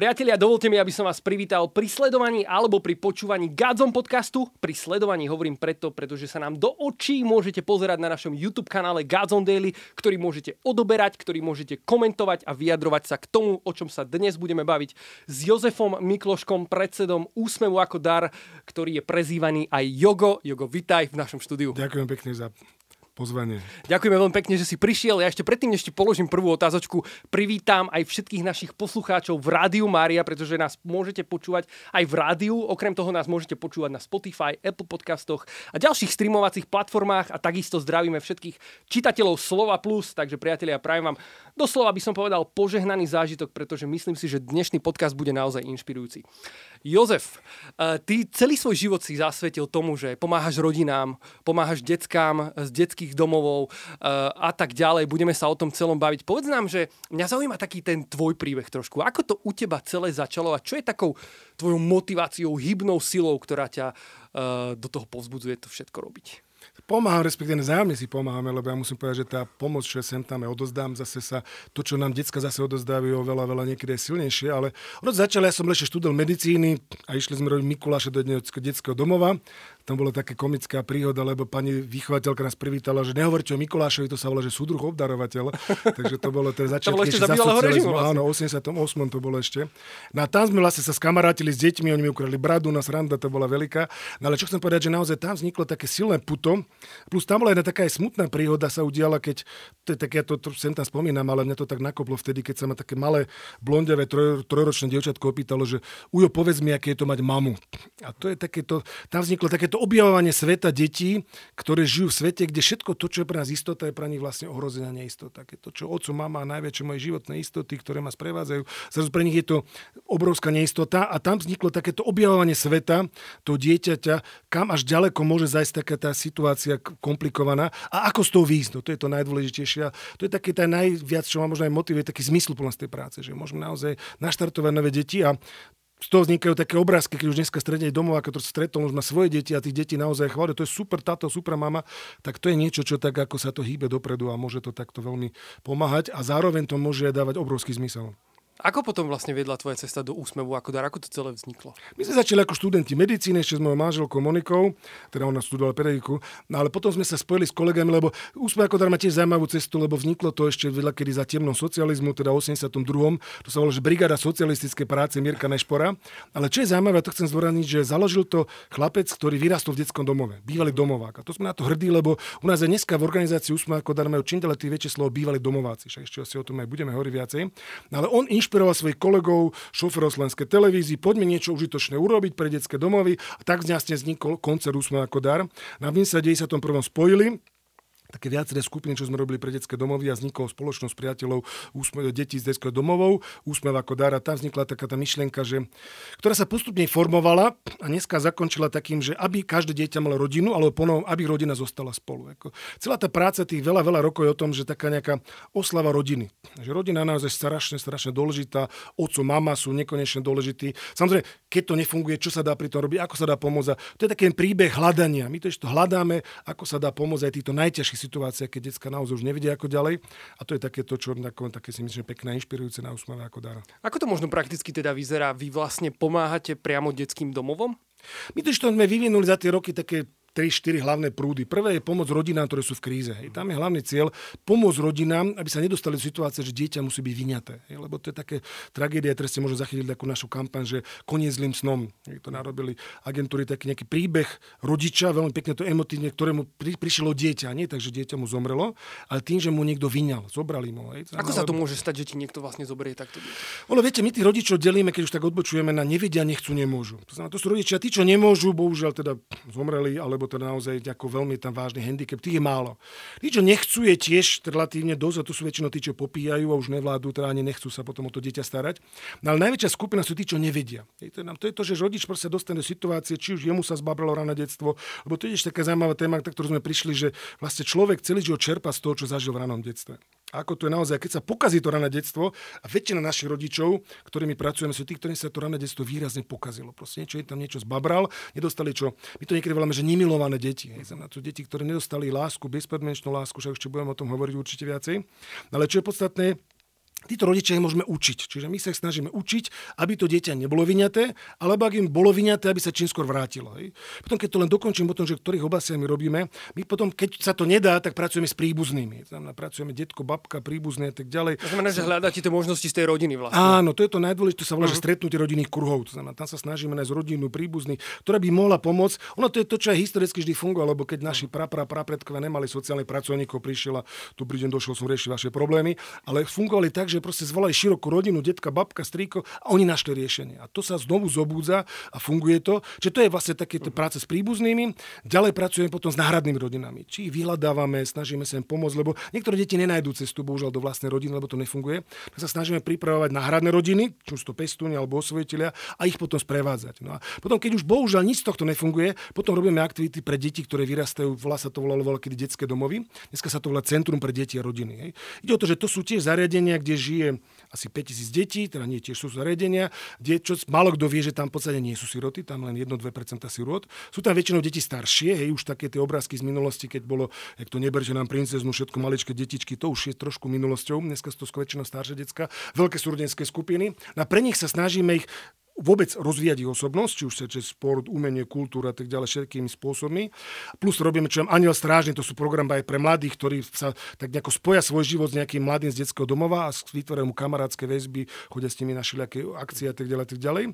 Priatelia, dovolte mi, aby som vás privítal pri sledovaní alebo pri počúvaní Gadzom podcastu. Pri sledovaní hovorím preto, pretože sa nám do očí môžete pozerať na našom YouTube kanále Gadzon Daily, ktorý môžete odoberať, ktorý môžete komentovať a vyjadrovať sa k tomu, o čom sa dnes budeme baviť s Jozefom Mikloškom, predsedom Úsmevu ako dar, ktorý je prezývaný aj Jogo. Jogo, vitaj v našom štúdiu. Ďakujem pekne za pozvanie. Ďakujeme veľmi pekne, že si prišiel. Ja ešte predtým, než ti položím prvú otázočku, privítam aj všetkých našich poslucháčov v Rádiu Mária, pretože nás môžete počúvať aj v rádiu. Okrem toho nás môžete počúvať na Spotify, Apple podcastoch a ďalších streamovacích platformách a takisto zdravíme všetkých čitateľov Slova Plus. Takže priatelia, prajem vám doslova by som povedal požehnaný zážitok, pretože myslím si, že dnešný podcast bude naozaj inšpirujúci. Jozef, eh, ty celý svoj život si zasvetil tomu, že pomáhaš rodinám, pomáhaš deckám z detských domovov eh, a tak ďalej. Budeme sa o tom celom baviť. Povedz nám, že mňa zaujíma taký ten tvoj príbeh trošku. Ako to u teba celé začalo a čo je takou tvojou motiváciou, hybnou silou, ktorá ťa eh, do toho povzbudzuje to všetko robiť? Pomáham, respektíve zájomne si pomáhame, lebo ja musím povedať, že tá pomoc, čo sem tam odozdám, zase sa to, čo nám decka zase odozdávajú, oveľa, veľa niekedy je silnejšie, ale od začal ja som ešte študel medicíny a išli sme robiť Mikuláša do detského domova tam bola taká komická príhoda, lebo pani vychovateľka nás privítala, že nehovorte o Mikulášovi, to sa volá, že súdruh obdarovateľ. Takže to bolo ten začiatok. to bolo ešte za režimu. Vlastne. Áno, 88. to bolo ešte. No a tam sme vlastne sa skamarátili s deťmi, oni mi ukradli bradu, na sranda to bola veľká. No ale čo chcem povedať, že naozaj tam vzniklo také silné puto. Plus tam bola jedna taká aj smutná príhoda sa udiala, keď, tak, ja to, sem tam spomínam, ale mňa to tak nakoplo vtedy, keď sa ma také malé blondiavé troj, trojročné dievčatko opýtalo, že ujo, povedz mi, aké je to mať mamu. A to je takéto, tam vzniklo takéto objavovanie sveta detí, ktoré žijú v svete, kde všetko to, čo je pre nás istota, je pre nich vlastne ohrozená neistota. Keď to, čo otcu, mama a najväčšie moje životné istoty, ktoré ma sprevádzajú, zrazu pre nich je to obrovská neistota a tam vzniklo takéto objavovanie sveta, to dieťaťa, kam až ďaleko môže zajsť taká tá situácia komplikovaná a ako z toho výjsť. No, to je to najdôležitejšie. To je také tá najviac, čo ma možno aj motivuje, taký zmysluplnosť tej práce, že môžeme naozaj naštartovať nové deti a z toho vznikajú také obrázky, keď už dneska stredne domov, ako to stretol, už má svoje deti a tých detí naozaj chvália, to je super táto, super mama, tak to je niečo, čo tak ako sa to hýbe dopredu a môže to takto veľmi pomáhať a zároveň to môže dávať obrovský zmysel. Ako potom vlastne vedla tvoja cesta do úsmevu ako dar? Ako to celé vzniklo? My sme začali ako študenti medicíny ešte s mojou manželkou Monikou, teda ona študovala pedagogiku, no ale potom sme sa spojili s kolegami, lebo úsmev ako dar má tiež zaujímavú cestu, lebo vzniklo to ešte veľa kedy za temnom socializmu, teda 82. To sa volalo, že Brigada socialistické práce Mirka Nešpora. Ale čo je zaujímavé, to chcem zdôrazniť, že založil to chlapec, ktorý vyrastol v detskom domove, bývalý domovák. A to sme na to hrdí, lebo u nás aj dneska v organizácii Úsmev ako dar majú čím ďalej väčšie slovo bývalí domováci. Však ešte asi o tom aj budeme hovoriť viacej. No, ale on inšpiroval svojich kolegov, šoferov slovenskej televízii, poďme niečo užitočné urobiť pre detské domovy. A tak vlastne vznikol koncert Úsmev ako dar. Na my sa 91. spojili také viaceré skupiny, čo sme robili pre detské domovy a vznikol spoločnosť priateľov úsmev, detí z detského domovov, úsmev ako dar a tam vznikla taká tá myšlienka, že, ktorá sa postupne formovala a dneska zakončila takým, že aby každé dieťa malo rodinu, alebo ponovom, aby rodina zostala spolu. Ako, celá tá práca tých veľa, veľa rokov je o tom, že taká nejaká oslava rodiny. Že rodina je naozaj strašne, strašne dôležitá, oco, mama sú nekonečne dôležití. Samozrejme, keď to nefunguje, čo sa dá pri tom robiť, ako sa dá pomôcť. To je taký príbeh hľadania. My to ešte hľadáme, ako sa dá pomôcť aj týchto najťažších situácia, keď detská naozaj už nevedia ako ďalej. A to je také to, čo tako, také si myslím, pekné, inšpirujúce na úsmave ako dar. Ako to možno prakticky teda vyzerá? Vy vlastne pomáhate priamo detským domovom? My to, to sme vyvinuli za tie roky také 3-4 hlavné prúdy. Prvé je pomoc rodinám, ktoré sú v kríze. Hej. Tam je hlavný cieľ pomôcť rodinám, aby sa nedostali do situácie, že dieťa musí byť vyňaté. Hej. Lebo to je také tragédia, teraz ste možno zachytili takú našu kampaň, že koniec zlým snom. Hej. To narobili agentúry taký nejaký príbeh rodiča, veľmi pekne to emotívne, ktorému pri, prišlo dieťa. Nie takže dieťa mu zomrelo, ale tým, že mu niekto vyňal, zobrali mu. Hej. Ako sa to môže stať, že ti niekto vlastne zoberie takto dieťa? Ono, viete, my tých rodičov delíme, keď už tak odbočujeme na nevedia, nechcú, nemôžu. To znamená, to sú rodičia, tí, čo nemôžu, bohužiaľ teda zomreli, ale alebo teda naozaj ako veľmi tam vážny handicap, tých je málo. Tí, čo nechcú, je tiež relatívne dosť, a to sú väčšinou tí, čo popíjajú a už nevládnu, teda ani nechcú sa potom o to dieťa starať. No ale najväčšia skupina sú tí, čo nevedia. To je, to, je to, že rodič proste dostane do situácie, či už jemu sa zbabralo ráno detstvo, lebo to je tiež taká zaujímavá téma, tak ktorú sme prišli, že vlastne človek celý život čerpa z toho, čo zažil v ranom detstve. A ako to je naozaj, keď sa pokazí to rané detstvo, a väčšina našich rodičov, ktorými pracujeme, sú tí, ktorým sa to rané detstvo výrazne pokazilo. Proste niečo, tam niečo zbabral, nedostali čo. My to niekedy voláme, že nemilované deti. Hej, znamená to deti, ktoré nedostali lásku, bezpodmienečnú lásku, však ešte budeme o tom hovoriť určite viacej. Ale čo je podstatné, títo rodičia ich môžeme učiť. Čiže my sa ich snažíme učiť, aby to dieťa nebolo vyňaté, alebo ak im bolo vyňaté, aby sa čím skôr vrátilo. Hej. Potom, keď to len dokončím o tom, že ktorých oblastiach my robíme, my potom, keď sa to nedá, tak pracujeme s príbuznými. Znamená, pracujeme detko, babka, príbuzné a tak ďalej. To znamená, že hľadáte tie možnosti z tej rodiny vlastne. Áno, to je to najdôležitejšie, to sa volá, uh-huh. že mhm. stretnutie rodinných kruhov. To znamená, tam sa snažíme nájsť rodinu príbuzný, ktorá by mohla pomôcť. Ono to je to, čo aj historicky vždy fungovalo, lebo keď naši pra, pra, pra nemali sociálnych pracovníkov, prišiel a tu deň došiel som riešiť vaše problémy, ale fungovali tak, že proste zvolali širokú rodinu, detka, babka, strýko a oni našli riešenie. A to sa znovu zobúdza a funguje to. Čiže to je vlastne také práce s príbuznými. Ďalej pracujeme potom s náhradnými rodinami. Či vyhľadávame, snažíme sa im pomôcť, lebo niektoré deti nenajdú cestu bohužiaľ do vlastnej rodiny, lebo to nefunguje. Tak sa snažíme pripravovať náhradné rodiny, či už to pestúni alebo osvojiteľia a ich potom sprevádzať. No a potom, keď už bohužiaľ nič z tohto nefunguje, potom robíme aktivity pre deti, ktoré vyrastajú, volá sa to volalo kedy detské domovy. Dneska sa to volá Centrum pre deti a rodiny. Hej. Ide o to, že to sú tiež zariadenia, kde žije asi 5000 detí, teda nie tiež sú zariadenia, kde čo, kto vie, že tam v podstate nie sú siroty, tam len 1-2% sirot. Sú tam väčšinou deti staršie, hej, už také tie obrázky z minulosti, keď bolo, jak to neber, že nám princeznú všetko maličké detičky, to už je trošku minulosťou, dneska sú to väčšinou staršie decka, veľké súrodenské skupiny. No a pre nich sa snažíme ich vôbec rozvíjať ich osobnosť, či už cez sport, umenie, kultúra a tak ďalej, všetkými spôsobmi. Plus robíme, čo je Aniel Strážny, to sú program aj pre mladých, ktorí sa tak nejako spoja svoj život s nejakým mladým z detského domova a vytvoria mu kamarátske väzby, chodia s nimi na všelijaké akcie a tak ďalej, tak ďalej.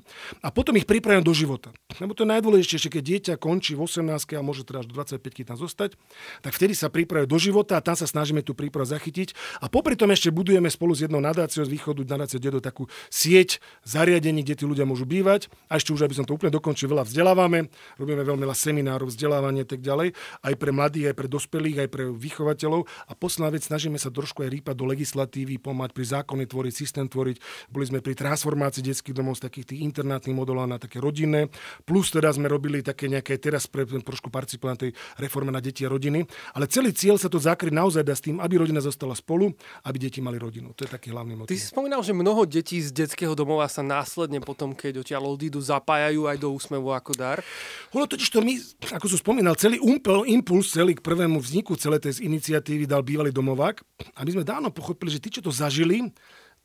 A potom ich pripravím do života. Lebo to je najdôležitejšie, keď dieťa končí v 18 a môže teda až do 25 tam zostať, tak vtedy sa pripravuje do života a tam sa snažíme tú prípravu zachytiť. A popri tom ešte budujeme spolu s jednou nadáciou z východu nadáciou Dedo takú sieť zariadení, kde tí ľudia môžu môžu bývať. A ešte už, aby som to úplne dokončil, veľa vzdelávame. Robíme veľmi veľa seminárov, vzdelávanie a tak ďalej. Aj pre mladých, aj pre dospelých, aj pre vychovateľov. A posledná vec, snažíme sa trošku aj rýpať do legislatívy, pomáhať pri zákone tvoriť, systém tvoriť. Boli sme pri transformácii detských domov z takých tých internátnych modelov na také rodinné. Plus teda sme robili také nejaké, teraz pre, trošku participovať na tej reforme na deti a rodiny. Ale celý cieľ sa to zakryť naozaj dá s tým, aby rodina zostala spolu, aby deti mali rodinu. To je taký hlavný motiv. Ty si spomínal, že mnoho detí z detského domova sa následne potom, keď keď odtiaľ odídu, zapájajú aj do úsmevu ako dar? Ono totiž to my, ako som spomínal, celý umpel, impuls celý k prvému vzniku celej tej iniciatívy dal bývalý domovák. A my sme dávno pochopili, že tí, čo to zažili,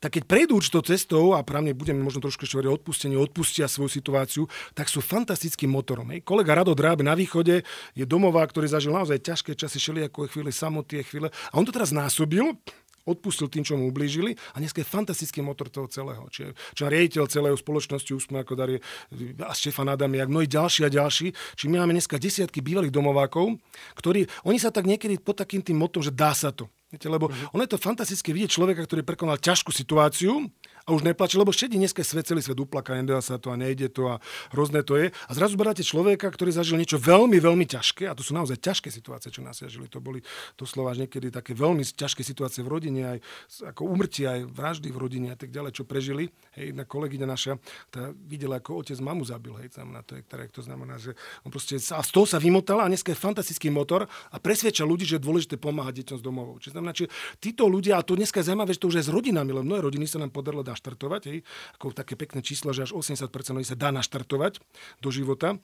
tak keď prejdú určitou cestou a právne budeme možno trošku ešte hovoriť o odpustení, odpustia svoju situáciu, tak sú fantastickým motorom. Hej. Kolega Rado Dráb na východe je domová, ktorý zažil naozaj ťažké časy, všelijaké chvíle samoty, chvíle. A on to teraz násobil odpustil tým, čo mu ublížili a dneska je fantastický motor toho celého. Čiže, čo riaditeľ celého spoločnosti Úsme ako Darie a Štefan jak mnohí ďalší a ďalší. Či my máme dneska desiatky bývalých domovákov, ktorí, oni sa tak niekedy pod takým tým motom, že dá sa to. Viete, lebo uh-huh. ono je to fantastické vidieť človeka, ktorý prekonal ťažkú situáciu a už neplače, lebo všetci dneska svet, celý svet uplaká, nedá sa to a nejde to a hrozné to je. A zrazu beráte človeka, ktorý zažil niečo veľmi, veľmi ťažké, a to sú naozaj ťažké situácie, čo nás zažili. To boli doslova až niekedy také veľmi ťažké situácie v rodine, aj ako umrtie, aj vraždy v rodine a tak ďalej, čo prežili. Hej, na kolegyňa naša tá videla, ako otec mamu zabil, hej, na to, ktoré, to znamená, že on proste sa, z toho sa vymotala a dneska je fantastický motor a presvedča ľudí, že je dôležité pomáhať deťom z domovou. Čiže znamená, že títo ľudia, a to dneska je zaujímavé, že to už je s rodinami, lebo mnohé rodiny sa nám podarilo naštartovať, hej, ako také pekné číslo, že až 80% ľudí sa dá naštartovať do života.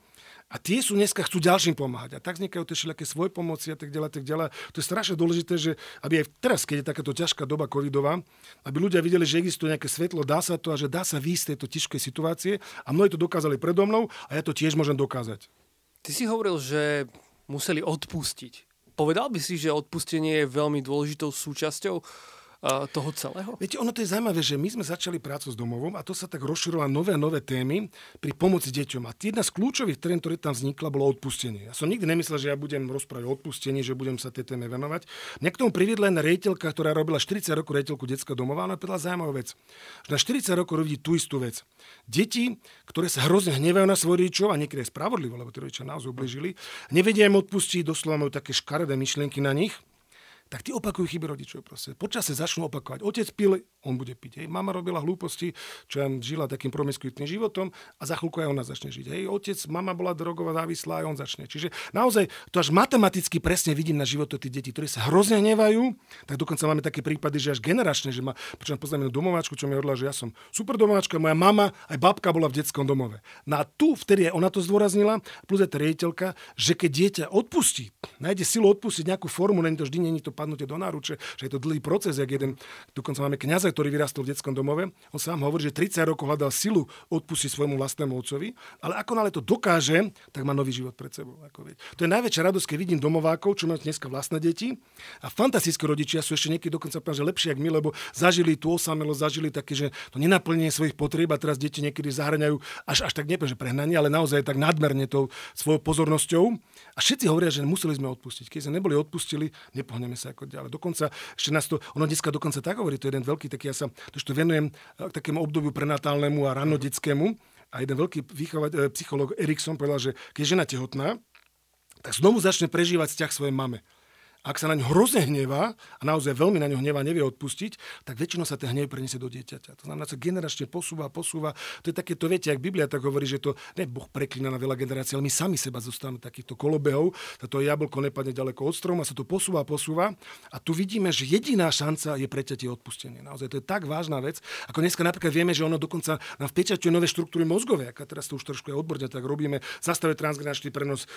A tie sú dneska chcú ďalším pomáhať. A tak vznikajú tie všelijaké svoje pomoci a tak ďalej, tak ďalej. To je strašne dôležité, že aby aj teraz, keď je takáto ťažká doba covidová, aby ľudia videli, že existuje nejaké svetlo, dá sa to a že dá sa výjsť z tejto ťažkej situácie. A mnohí to dokázali predo mnou a ja to tiež môžem dokázať. Ty si hovoril, že museli odpustiť. Povedal by si, že odpustenie je veľmi dôležitou súčasťou toho celého? Viete, ono to je zaujímavé, že my sme začali prácu s domovom a to sa tak rozširovalo nové a nové témy pri pomoci deťom. A jedna z kľúčových tém, ktoré tam vznikla, bolo odpustenie. Ja som nikdy nemyslel, že ja budem rozprávať o odpustení, že budem sa tej téme venovať. Mňa k tomu priviedla jedna rejiteľka, ktorá robila 40 rokov rejiteľku detského domova, a povedala zaujímavú vec. Že na 40 rokov robí tú istú vec. Deti, ktoré sa hrozne hnevajú na svojich rodičov a niekedy spravodlivo, lebo tí rodičia naozaj ubližili, nevedia im odpustiť, doslova majú také škaredé myšlienky na nich tak tí opakujú chyby rodičov. Proste. Počase začnú opakovať. Otec pil, on bude piť. Hej. Mama robila hlúposti, čo ja žila takým promiskuitným životom a za chvíľku aj ona začne žiť. Hej. Otec, mama bola drogová závislá, aj on začne. Čiže naozaj to až matematicky presne vidím na život tých detí, ktorí sa hrozne hnevajú. Tak dokonca máme také prípady, že až generačne, že ma, počujem poznám domováčku, čo mi hovorila, že ja som super domováčka, moja mama aj babka bola v detskom domove. No a tu vtedy ona to zdôraznila, plus to riediteľka, že keď dieťa odpustí, nájde silu odpustiť nejakú formu, není to vždy, není to padnutie do náruče, že je to dlhý proces, jak jeden, dokonca máme kniaza naozaj, ktorý vyrastol v detskom domove, on sám hovorí, že 30 rokov hľadal silu odpustiť svojmu vlastnému otcovi, ale ako nále to dokáže, tak má nový život pred sebou. Ako to je najväčšia radosť, keď vidím domovákov, čo majú dneska vlastné deti. A fantastické rodičia sú ešte niekedy dokonca že lepšie ako my, lebo zažili tú osamelosť, zažili také, že to nenaplnenie svojich potrieb a teraz deti niekedy zahraňajú až, až tak nepovedz, že prehnanie, ale naozaj tak nadmerne tou svojou pozornosťou. A všetci hovoria, že museli sme odpustiť. Keď sme neboli odpustili, nepohneme sa ako ďalej. Dokonca ešte nás to, ono dneska dokonca tak hovorí, to je jeden veľký taký, ja sa to venujem k takému obdobiu prenatálnemu a ranodeckému. A jeden veľký výchovať, e, psychológ Erikson povedal, že keď je žena tehotná, tak znovu začne prežívať vzťah svojej mame ak sa na ňo hrozne hnevá a naozaj veľmi na ňo hnevá, nevie odpustiť, tak väčšinou sa ten hnev preniesie do dieťaťa. To znamená, sa generačne posúva, posúva. To je také, to viete, ak Biblia tak hovorí, že to ne Boh preklína na veľa generácií, ale my sami seba zostávame takýchto kolobehov. To jablko nepadne ďaleko od stromu a sa to posúva, posúva. A tu vidíme, že jediná šanca je preťatie odpustenie. Naozaj to je tak vážna vec. Ako dneska napríklad vieme, že ono dokonca nám vpečaťuje nové štruktúry mozgové, ako teraz to už trošku aj odborne tak robíme, zastave transgeneračný prenos,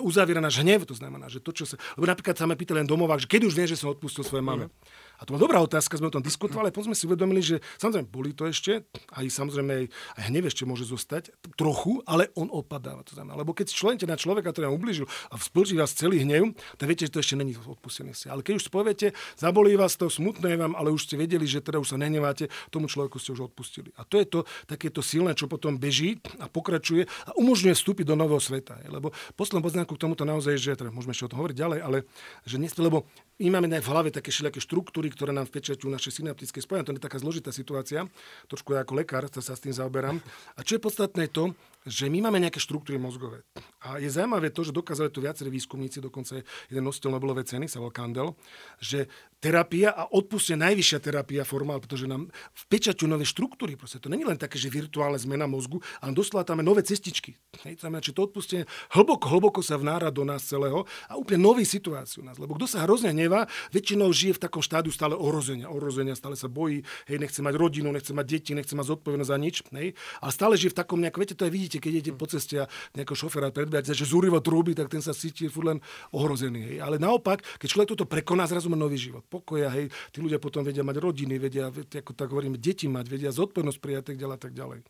uzaviera náš hnev, to znamená, že to, čo sa... Lebo napríklad sa ma pýtali len domovák, že keď už vie, že som odpustil svojej mame. Mm. A to bola dobrá otázka, sme o tom diskutovali, potom sme si uvedomili, že samozrejme boli to ešte, aj samozrejme aj, aj hnev ešte môže zostať, trochu, ale on opadáva. To znamená, lebo keď člente na človeka, ktorý vám ubližil a vzplží vás celý hnev, tak viete, že to ešte není odpustený si. Ale keď už poviete, zabolí vás to, smutné vám, ale už ste vedeli, že teda už sa nehneváte, tomu človeku ste už odpustili. A to je to takéto silné, čo potom beží a pokračuje a umožňuje vstúpiť do nového sveta. Lebo poslednú poznámku k tomuto naozaj, že teda môžeme ešte o tom hovoriť ďalej, ale že nie, lebo my máme v hlave také všelijaké štruktúry, ktoré nám vpečaťujú naše synaptické spojenia. To je taká zložitá situácia. Trošku ja ako lekár sa s tým zaoberám. A čo je podstatné to, že my máme nejaké štruktúry mozgové. A je zaujímavé to, že dokázali to viacerí výskumníci, dokonca jeden nositeľ Nobelovej ceny, sa Kandel, že terapia a odpustenie najvyššia terapia formál, pretože nám vpečaťujú nové štruktúry. Proste to není len také, že virtuálne zmena mozgu, ale doslova tam nové cestičky. Hej, to znamená, že to odpustenie hlboko, hlboko sa vnára do nás celého a úplne nový situáciu nás. Lebo kto sa hrozne hnevá, väčšinou žije v takom štádiu stále ohrozenia. Ohrozenia, stále sa bojí, hej, nechce mať rodinu, nechce mať deti, nechce mať zodpovednosť za nič. Hej, ale stále žije v takom nejak, viete, to aj vidíte, keď idete po ceste a nejakého šoféra predbiehate, že zúrivo trúbi, tak ten sa cíti furt len ohrozený. Hej. Ale naopak, keď človek toto prekoná, zrazu má nový život. Pokoja, hej, tí ľudia potom vedia mať rodiny, vedia, ako tak hovoríme, deti mať, vedia zodpovednosť prijať, tak ďalej, tak ďalej.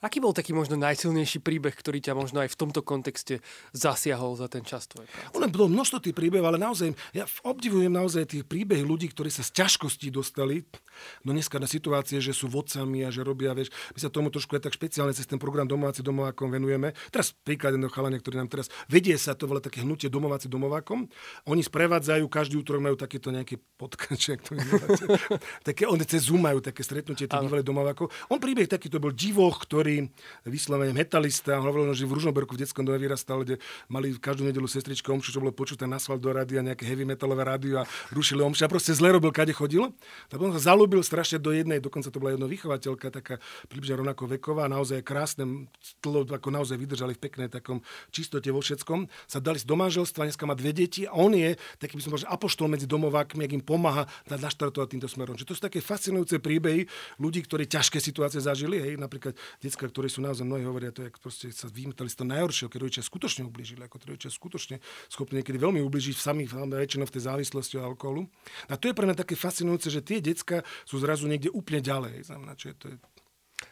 Aký bol taký možno najsilnejší príbeh, ktorý ťa možno aj v tomto kontexte zasiahol za ten čas tvojej práce? Ono bolo množstvo tých príbehov, ale naozaj, ja obdivujem naozaj tých príbehy ľudí, ktorí sa z ťažkostí dostali do dneska na situácie, že sú vodcami a že robia, vieš, my sa tomu trošku aj tak špeciálne cez ten program Domováci domovákom venujeme. Teraz príklad jedného chalania, ktorý nám teraz vedie sa to veľa také hnutie Domováci domovákom. Oni sprevádzajú, každý útorok majú takéto nejaké potkače, to také, oni cez Zoom majú také stretnutie tých bývalých domovákov. On príbeh taký to bol divoch, ktorý ktorý vyslovene metalista, on hovoril, že v Ružnoberku v detskom dome vyrastal, kde mali každú nedelu sestričku omšu, čo bolo počuté na sval do rádia, nejaké heavy metalové rádio a rušili omšu a proste zle robil, kade chodil. Tak on sa zalúbil strašne do jednej, dokonca to bola jedna vychovateľka, taká približne rovnako veková, naozaj krásne, tlo, ako naozaj vydržali v peknej takom čistote vo všetkom. Sa dali do manželstva, dneska má dve deti a on je taký, by som povedal, apoštol medzi domovákmi, ak im pomáha naštartovať týmto smerom. Že to sú také fascinujúce príbehy ľudí, ktorí ťažké situácie zažili, hej, napríklad detská detská, ktoré sú naozaj mnohí hovoria, to je, proste sa vymetali z toho najhoršieho, keď rodičia skutočne ubližili, ako rodičia skutočne schopní niekedy veľmi ubližiť v samých, väčšinou v tej závislosti od alkoholu. A to je pre mňa také fascinujúce, že tie decka sú zrazu niekde úplne ďalej. Znamená, že to je,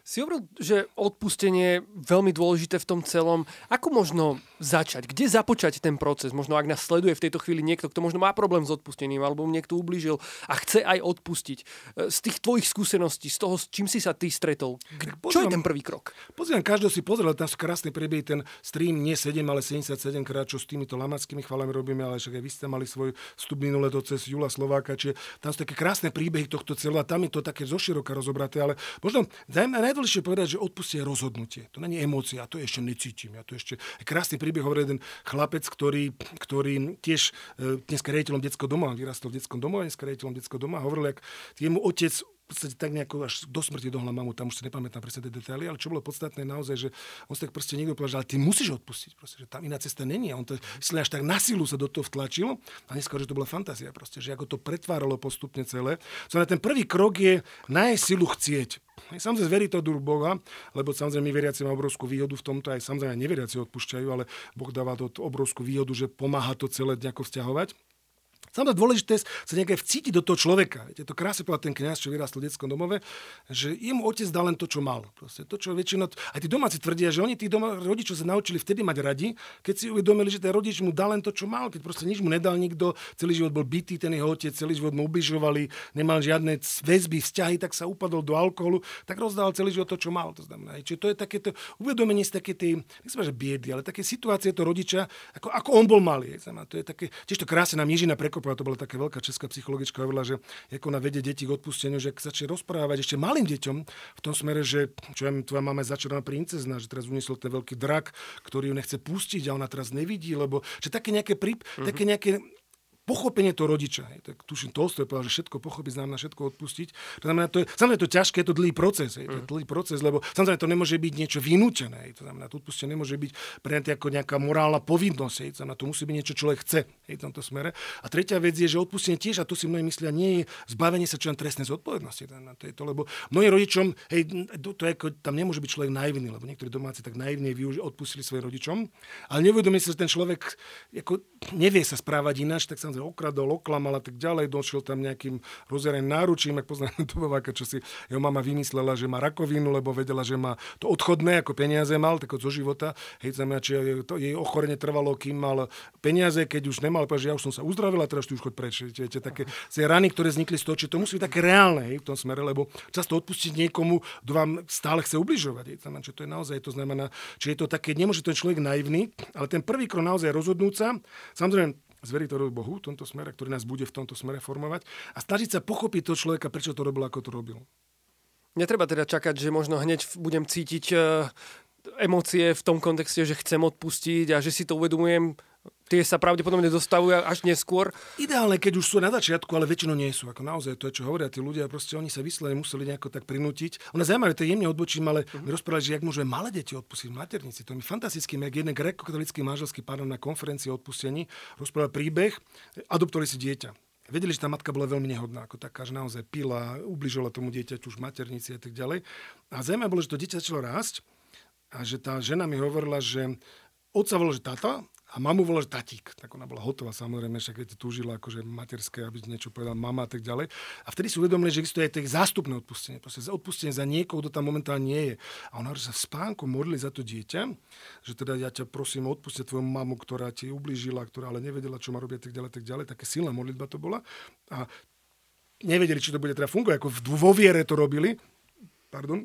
si hovoril, že odpustenie je veľmi dôležité v tom celom. Ako možno začať? Kde započať ten proces? Možno ak nás sleduje v tejto chvíli niekto, kto možno má problém s odpustením, alebo mu niekto ublížil a chce aj odpustiť. E, z tých tvojich skúseností, z toho, s čím si sa ty stretol, čo je ten prvý krok? Pozriem, každý si pozrel, tam sú krásne príbehy, ten stream nie 7, ale 77 krát, čo s týmito lamackými chvalami robíme, ale však aj vy ste mali svoj vstup minulé to cez Jula Slováka, čiže tam sú také krásne príbehy tohto celého a tam je to také zoširoka rozobraté, ale možno najdôležitejšie povedať, že odpustie rozhodnutie. To není emócia, to ešte necítim. Ja to ešte... Krásny príbeh hovorí jeden chlapec, ktorý, ktorý tiež e, dneska riaditeľom detského doma, vyrastol v detskom domove, dneska riaditeľom detského doma, hovoril, jak jemu otec podstate tak nejako až do smrti dohľa mamu, tam už si nepamätám presne tie detaily, ale čo bolo podstatné naozaj, že on sa tak proste niekto povedal, ale ty musíš odpustiť, proste, že tam iná cesta není. A on to až tak na silu sa do toho vtlačil a neskôr, že to bola fantázia, proste, že ako to pretváralo postupne celé. So, ten prvý krok je nájsť silu chcieť. Samozrejme, verí to druh Boha, lebo samozrejme my veriaci máme obrovskú výhodu v tomto, aj samozrejme neveriaci odpúšťajú, ale Boh dáva to obrovskú výhodu, že pomáha to celé nejako vzťahovať. Samozrejme dôležité sa nejaké vcítiť do toho človeka. Viete, to krásne povedal ten kňaz, čo vyrastol v detskom domove, že jemu otec dal len to, čo mal. Proste to, čo väčšinou, aj tí domáci tvrdia, že oni tí doma, rodičov sa naučili vtedy mať radi, keď si uvedomili, že ten rodič mu dal len to, čo mal, keď proste nič mu nedal nikto, celý život bol bytý ten jeho otec, celý život mu ubližovali, nemal žiadne väzby, vzťahy, tak sa upadol do alkoholu, tak rozdal celý život to, čo mal. To znamená, čiže to je takéto uvedomenie z také tej, nechcem že biedy, ale také situácie to rodiča, ako, ako on bol malý. Znamená, to je také, tiež to krásne nám Ježina prekopal a to bola taká veľká česká psychologička, hovorila, že ako na vede deti k odpusteniu, že ak začne rozprávať ešte malým deťom v tom smere, že čo ja, tvoja mama je začarovaná princezna, že teraz uniesol ten veľký drak, ktorý ju nechce pustiť a ona teraz nevidí, lebo že také nejaké, príp, mm-hmm. také nejaké pochopenie toho rodiča. Hej. Tak tuším, Tolstoj povedal, že všetko pochopiť znamená všetko odpustiť. To znamená, to je, samozrejme je to ťažké, je to dlhý proces. Hej. To je mm. dlhý proces, lebo samozrejme to nemôže byť niečo vynútené. Hej. To znamená, to odpustenie nemôže byť prejaté ako nejaká morálna povinnosť. Hej. To znamená, to musí byť niečo, čo človek chce hej, v tomto smere. A tretia vec je, že odpustenie tiež, a to si mnohí myslia, nie je zbavenie sa čo len trestnej zodpovednosti. To je to, lebo mnohým rodičom, hej, to, to je ako, tam nemôže byť človek naivný, lebo niektorí domáci tak naivne využi- odpustili svojim rodičom, ale neuvedomí sa, že ten človek ako, nevie sa správať ináč, tak samozrejme okradol, oklam oklamal a tak ďalej, došiel tam nejakým rozereným náručím, ak poznám Tobováka, čo si jeho mama vymyslela, že má rakovinu, lebo vedela, že má to odchodné, ako peniaze mal, tak zo života. Hej, znamená, či to, jej ochorenie trvalo, kým mal peniaze, keď už nemal, že ja už som sa uzdravila, teraz tu už chod preč. Viete, také tie rany, ktoré vznikli z toho, či to musí byť také reálne hej, v tom smere, lebo často odpustiť niekomu, kto vám stále chce ubližovať. Hej, znamená, že to je naozaj, to znamená, že je to také, nemôže ten človek naivný, ale ten prvý krok naozaj rozhodnúť sa, samozrejme, zveriť to Bohu v tomto smere, ktorý nás bude v tomto smere formovať a snažiť sa pochopiť toho človeka, prečo to robil, ako to robil. Netreba teda čakať, že možno hneď budem cítiť e, emócie v tom kontexte, že chcem odpustiť a že si to uvedomujem tie sa pravdepodobne dostavujú až neskôr. Ideálne, keď už sú na začiatku, ale väčšinou nie sú. Ako naozaj to, čo hovoria tí ľudia, proste oni sa vyslovene museli nejako tak prinútiť. Ona zaujímavé, to je jemne odbočím, ale mi rozprávali, že jak môžeme malé deti odpustiť v maternici. To je mi fantastické, jak jeden grekokatolický manželský pán na konferencii o odpustení rozprával príbeh, adoptovali si dieťa. Vedeli, že tá matka bola veľmi nehodná, ako taká, že naozaj pila, ubližovala tomu dieťaťu už maternici a tak ďalej. A zaujímavé bolo, že to dieťa začalo rásť a že tá žena mi hovorila, že otca volal, že tata a mamu volal tatík. Tak ona bola hotová, samozrejme, však keď túžila akože materské, aby niečo povedal mama a tak ďalej. A vtedy si uvedomili, že existuje aj tie zástupné odpustenie. Proste odpustenie za niekoho, kto tam momentálne nie je. A ona že sa v spánku modlili za to dieťa, že teda ja ťa prosím odpustiť tvoju mamu, ktorá ti ublížila, ktorá ale nevedela, čo má robiť tak ďalej, tak ďalej. Také silná modlitba to bola. A nevedeli, či to bude teda fungovať, ako vo viere to robili. Pardon.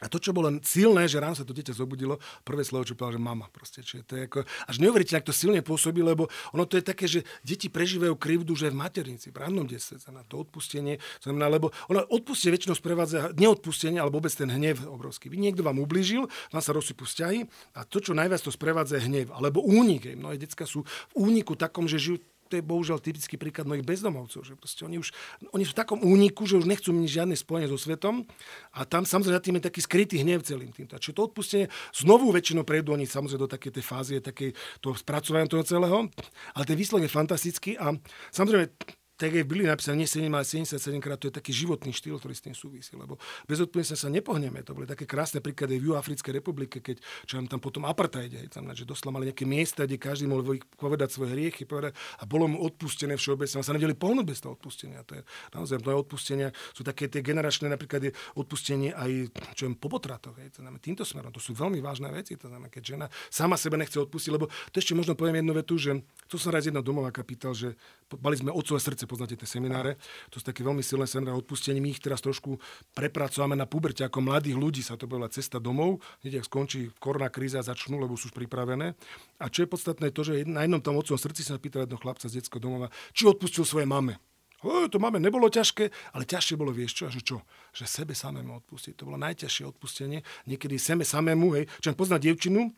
A to, čo bolo silné, že ráno sa to dieťa zobudilo, prvé slovo, čo povedal, že mama. Proste, čiže to je ako, až neuveriteľne, ak to silne pôsobí, lebo ono to je také, že deti prežívajú krivdu, že v maternici, v rannom detstve, na to odpustenie, znamená, lebo ono odpustenie väčšinou sprevádza neodpustenie, alebo vôbec ten hnev obrovský. Vy niekto vám ublížil, vám sa rozsypú vzťahy a to, čo najviac to sprevádza, je hnev, alebo únik. Mnohé detská sú v úniku takom, že žijú to je bohužiaľ typický príklad mnohých bezdomovcov, že proste oni už oni sú v takom úniku, že už nechcú mať žiadne spojenie so svetom a tam samozrejme tým je taký skrytý hnev celým týmto. Čiže to odpustenie znovu väčšinou prejdú oni samozrejme do takej tej fázy, takej toho spracovania toho celého, ale ten výsledok je fantastický a samozrejme tak aj v Bibli napísané, nie 7, ale 77 krát, to je taký životný štýl, ktorý s tým súvisí, lebo bez odpovednosti sa nepohneme. To boli také krásne príklady v Juhoafrickej republike, keď čo tam potom apartheid, tam, že doslova mali nejaké miesta, kde každý mohol povedať svoje hriechy povedať, a bolo mu odpustené všeobecne. sa nevedeli pohnúť bez toho odpustenia. To je naozaj mnohé odpustenia. Sú také tie generačné napríklad je odpustenie aj čo je po potratoch. To znamená, týmto smerom. To sú veľmi vážne veci. To znamená, keď žena sama sebe nechce odpustiť, lebo to ešte možno poviem jednu vetu, že to som raz jedna domová kapitál, že mali sme otcové srdce poznáte tie semináre. To sú také veľmi silné semináre odpustenie. My ich teraz trošku prepracovame na puberte ako mladých ľudí. Sa to bola cesta domov. Hneď ak skončí korona kríza, začnú, lebo sú už pripravené. A čo je podstatné, to, že na jednom tom otcovom srdci sa pýtal jedno chlapca z detského domova, či odpustil svoje mame. O, to máme, nebolo ťažké, ale ťažšie bolo, vieš čo, že čo? Že sebe samému odpustiť. To bolo najťažšie odpustenie. Niekedy sebe samému, hej. Čo pozná dievčinu,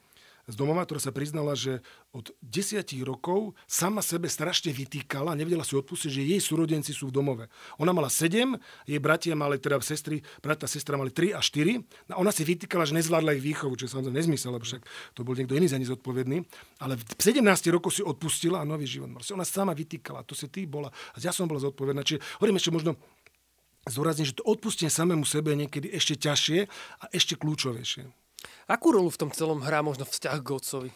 z domova, ktorá sa priznala, že od desiatich rokov sama sebe strašne vytýkala, nevedela si odpustiť, že jej súrodenci sú v domove. Ona mala sedem, jej bratia mali, teda sestry, brata sestra mali 3 a 4. A ona si vytýkala, že nezvládla ich výchovu, čo je samozrejme nezmysel, lebo však to bol niekto iný za ne zodpovedný. Ale v 17 rokov si odpustila a nový život. Ona sama vytýkala, to si ty bola. A ja som bola zodpovedná. Čiže hovorím ešte možno zdôrazniť, že to odpustenie samému sebe je niekedy ešte ťažšie a ešte kľúčovejšie. Akú rolu v tom celom hrá možno vzťah k otcovi?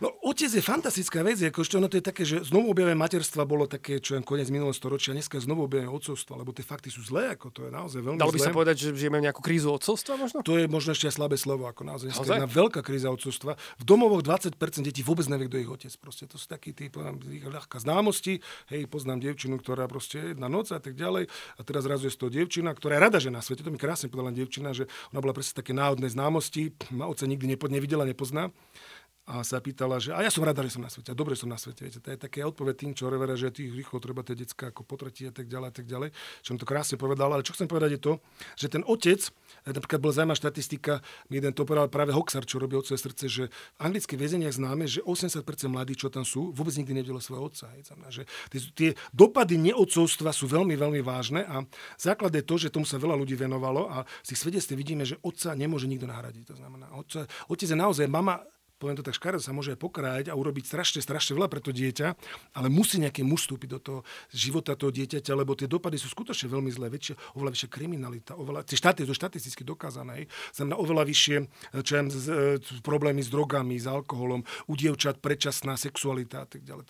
No, otec je fantastická vec, akože ono to je také, že znovu objavenie materstva bolo také, čo je koniec minulého storočia, dneska je znovu objavenie otcovstva, lebo tie fakty sú zlé, ako to je naozaj veľmi Dalo by zlé. sa povedať, že žijeme nejakú krízu otcovstva možno? To je možno ešte slabé slovo, ako naozaj. Dneska Naozaj? je jedna veľká kríza otcovstva. V domovoch 20% detí vôbec nevie, kto je ich otec. Proste to sú takí, tí, poviem, ľahká známosti. Hej, poznám dievčinu, ktorá proste je na noc a tak ďalej. A teraz zrazu je toho dievčina, ktorá je rada, že na svete. To mi krásne povedala dievčina, že ona bola presne také náhodné známosti. Ma otca nikdy nevidela, nepozná a sa pýtala, že a ja som rada, že som na svete, a dobre som na svete. Viete, to je také odpoveď tým, čo hovoria, že tých rýchlo treba tie detská ako potratiť a tak ďalej a tak ďalej. Čo som to krásne povedal, ale čo chcem povedať je to, že ten otec, eh, napríklad bola zaujímavá štatistika, mi jeden to povedal práve Hoxar, čo robí otcové srdce, že v anglických väzeniach známe, že 80% mladých, čo tam sú, vôbec nikdy nevidelo svojho otca. Že tie, tie dopady neotcovstva sú veľmi, veľmi vážne a základ je to, že tomu sa veľa ľudí venovalo a z tých vidíme, že otca nemôže nikto nahradiť. To znamená, otca, otec je naozaj mama, poviem to tak škaredo, sa môže aj pokrájať a urobiť strašne, strašne veľa pre to dieťa, ale musí nejaký muž vstúpiť do toho života toho dieťaťa, lebo tie dopady sú skutočne veľmi zlé. Väčšia, oveľa vyššia kriminalita, oveľa, tie štáty, to štatisticky dokázané, znamená oveľa vyššie čo ja, viem, z, e, problémy s drogami, s alkoholom, u dievčat predčasná sexualita a tak ďalej.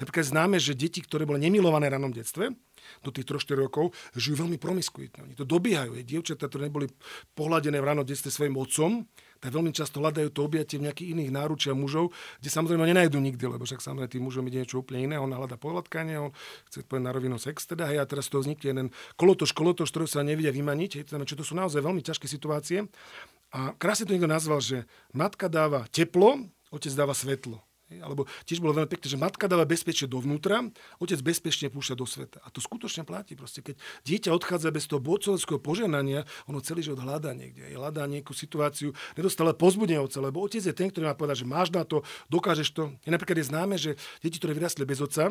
Napríklad známe, že deti, ktoré boli nemilované v ranom detstve, do tých 3-4 rokov, žijú veľmi promiskuitne. Oni to dobiehajú. Je dievčatá, ktoré neboli pohľadené v ráno detstve svojim otcom, tak veľmi často hľadajú to objatie v nejakých iných náručia mužov, kde samozrejme nenajdu nikdy, lebo však samozrejme tým mužom ide niečo úplne iné, on hľadá pohľadkanie, on chce povedať na rovinu sex, teda, hej, a teraz toho vznikne jeden kolotoč, kolotoč, ktorého sa nevedia vymaniť, hej, teda, čo to sú naozaj veľmi ťažké situácie. A krásne to niekto nazval, že matka dáva teplo, otec dáva svetlo. Alebo tiež bolo veľmi pekné, že matka dáva bezpečie dovnútra, otec bezpečne púšťa do sveta. A to skutočne platí. Proste, keď dieťa odchádza bez toho bocovského poženania, ono celý život hľadá niekde. Je hľadá nejakú situáciu, nedostala pozbudenie otca, lebo otec je ten, ktorý má povedať, že máš na to, dokážeš to. Je napríklad je známe, že deti, ktoré vyrastli bez otca,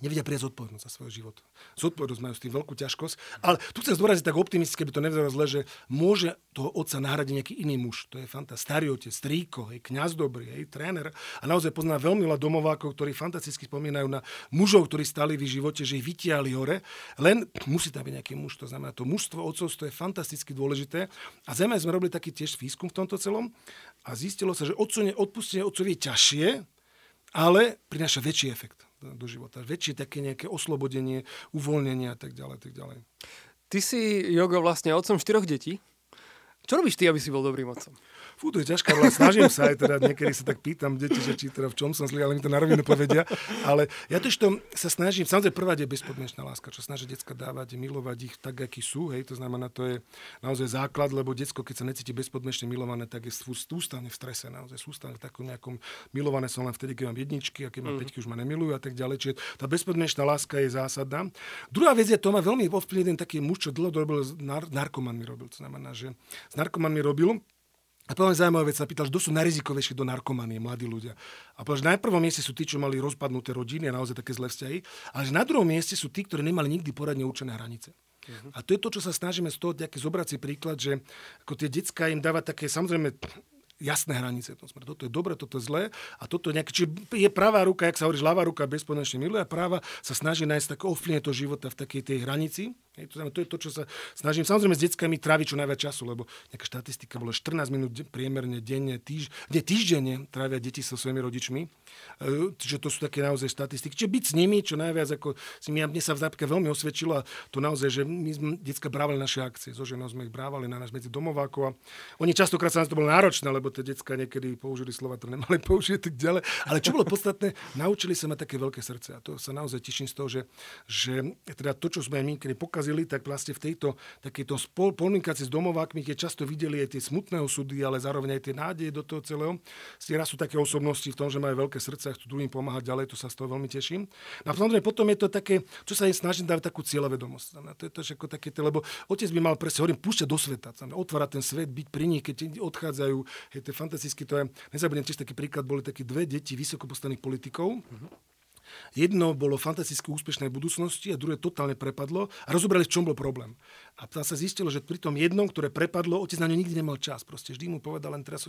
nevedia prijať zodpovednosť za svoj život. Zodpovednosť majú s tým veľkú ťažkosť. Ale tu chcem zdôraziť tak optimisticky, aby to nevyzeralo zle, že môže toho otca nahradiť nejaký iný muž. To je fantastické. Starý otec, strýko, hej, kňaz dobrý, hej, tréner. A naozaj poznám veľmi veľa domovákov, ktorí fantasticky spomínajú na mužov, ktorí stali v živote, že ich vytiahli hore. Len musí tam byť nejaký muž. To znamená, to mužstvo, otcovstvo je fantasticky dôležité. A zaujímavé sme robili taký tiež výskum v tomto celom a zistilo sa, že odsunie, odpustenie otcovi je ťažšie, ale prináša väčší efekt do- života. Väčšie také nejaké oslobodenie, uvoľnenie a tak ďalej, tak ďalej. Ty si, Jogo, vlastne otcom štyroch detí. Čo robíš ty, aby si bol dobrým otcom? Fú, to je ťažká rola. Snažím sa aj teda, niekedy sa tak pýtam deti, že či teda v čom som zlý, ale mi to na rovinu povedia. Ale ja to, to sa snažím, samozrejme prvá je bezpodmienečná láska, čo snaží decka dávať, milovať ich tak, akí sú. Hej, to znamená, to je naozaj základ, lebo decko, keď sa necíti bezpodmienečne milované, tak je sú- sústavne v strese, naozaj sústavne v takom nejakom milované som len vtedy, keď mám jedničky a keď mám peťky, už ma nemilujú a tak ďalej. Čiže tá bezpodmienečná láska je zásadná. Druhá vec je, to ma veľmi ovplyvnil jeden taký muž, čo dlho robil, nar- narkomanmi robil. To znamená, že s narkomanmi robil a poviem zaujímavú vec, sa pýtal, že kto sú najrizikovejšie do narkomanie, mladí ľudia. A povedal, že na prvom mieste sú tí, čo mali rozpadnuté rodiny a naozaj také zlé vzťahy, ale že na druhom mieste sú tí, ktorí nemali nikdy poradne určené hranice. A to je to, čo sa snažíme z toho nejaký zobrať si príklad, že ako tie detská im dáva také, samozrejme, jasné hranice. v tom smere. Toto je dobre, toto je zlé a toto je nejaké, je pravá ruka, jak sa hovorí, ľavá ruka bezpodmienečne miluje a práva sa snaží nájsť také ovplyvnie to života v takej tej hranici. To, je to, čo sa snažím. Samozrejme s deckami tráviť čo najviac času, lebo nejaká štatistika bola 14 minút priemerne denne, týž, nie, týždenne trávia deti so svojimi rodičmi. E, Čiže to sú také naozaj štatistiky. Čiže byť s nimi čo najviac, ako si mi, mne sa napríklad veľmi osvedčilo a to naozaj, že my sme decka brávali naše akcie. So ženou sme ich brávali na náš medzi domovákov a oni častokrát sa nás to bolo náročné, lebo tie decka niekedy použili slova, ktoré nemali použiť tak ďalej. Ale čo bolo podstatné, naučili sa mať také veľké srdce. A to sa naozaj teším z toho, že, že teda to, čo sme my kedy pokazili, tak vlastne v tejto takejto spol, s domovákmi, keď často videli aj tie smutné osudy, ale zároveň aj tie nádeje do toho celého. Raz sú také osobnosti v tom, že majú veľké srdce a chcú druhým pomáhať ďalej, to sa z toho veľmi teším. No a samozrejme potom je to také, čo sa im snažím dávať takú cieľavedomosť. To je to, že ako také, lebo otec by mal presne, hovorím, púšťať do sveta, otvárať ten svet, byť pri nich, keď odchádzajú. To je fantastické, to je, nezabudnem tiež taký príklad, boli také dve deti vysoko postavených politikov, Jedno bolo fantasticky úspešné v budúcnosti a druhé totálne prepadlo a rozobrali, v čom bol problém. A tam sa zistilo, že pri tom jednom, ktoré prepadlo, otec na ňo nikdy nemal čas. Proste vždy mu povedal len teraz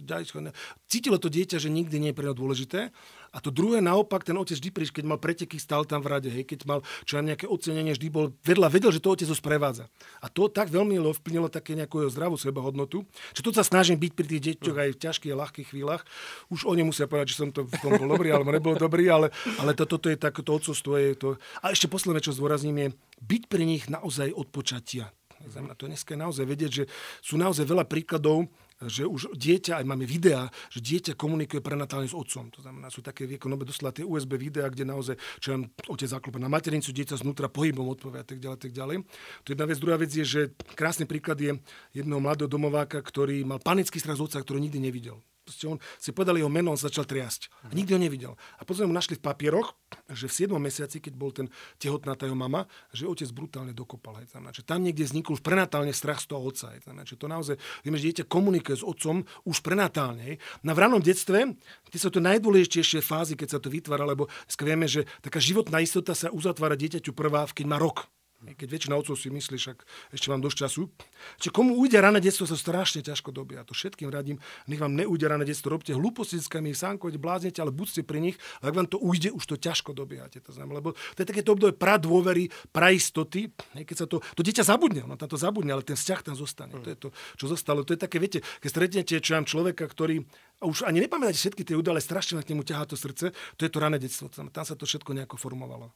Cítilo to dieťa, že nikdy nie je pre ňo dôležité. A to druhé naopak, ten otec vždy príš, keď mal preteky, stal tam v rade, hej, keď mal čo nejaké ocenenie, vždy bol vedľa, vedel, že to otec ho sprevádza. A to tak veľmi ovplyvnilo také nejakú jeho zdravú sebahodnotu, že to sa snažím byť pri tých deťoch aj v ťažkých a ľahkých chvíľach. Už oni musia povedať, že som to v tom bol dobrý, alebo nebol dobrý, ale, ale to, toto je tak, to odcovstvo je to. A ešte posledné, čo zdôrazním, je byť pri nich naozaj od počatia. Znamená, to dneska je naozaj vedieť, že sú naozaj veľa príkladov, že už dieťa, aj máme videá, že dieťa komunikuje prenatálne s otcom. To znamená, sú také vieko, no doslova tie USB videá, kde naozaj, čo len otec zaklope na materinicu, dieťa znútra pohybom odpovie a tak ďalej, tak ďalej. To je jedna vec. Druhá vec je, že krásny príklad je jedného mladého domováka, ktorý mal panický strach z otca, ktorý nikdy nevidel. Proste on si povedal jeho meno, on začal triasť. A nikdy ho nevidel. A potom mu našli v papieroch, že v 7. mesiaci, keď bol ten tehotná tá jeho mama, že otec brutálne dokopal. Hej, znamená, tam niekde vznikol prenatálne strach z toho otca. Hej, znamená, to naozaj, vieme, že dieťa komunikuje s otcom už prenatálne. Hej. Na v ranom detstve, tie sú to najdôležitejšie fázy, keď sa to vytvára, lebo vieme, že taká životná istota sa uzatvára dieťaťu prvá, keď má rok. Keď väčšina otcov si myslí, však ešte mám dosť času. Čiže komu ujde rané detstvo, sa strašne ťažko dobia. To všetkým radím, nech vám neujde rané detstvo. Robte hlúposti s kami, sánkovať, bláznete, ale buďte pri nich. A ak vám to ujde, už to ťažko dobiehate. To znamená, lebo to je takéto obdobie pra dôvery, pra istoty. Keď sa to, to dieťa zabudne, ono tam to zabudne, ale ten vzťah tam zostane. To je to, čo zostalo. To je také, viete, keď stretnete čo mám človeka, ktorý a už ani nepamätáte všetky tie údaje, strašne na nemu ťahá to srdce, to je to rané detstvo. Tam sa to všetko nejako formovalo.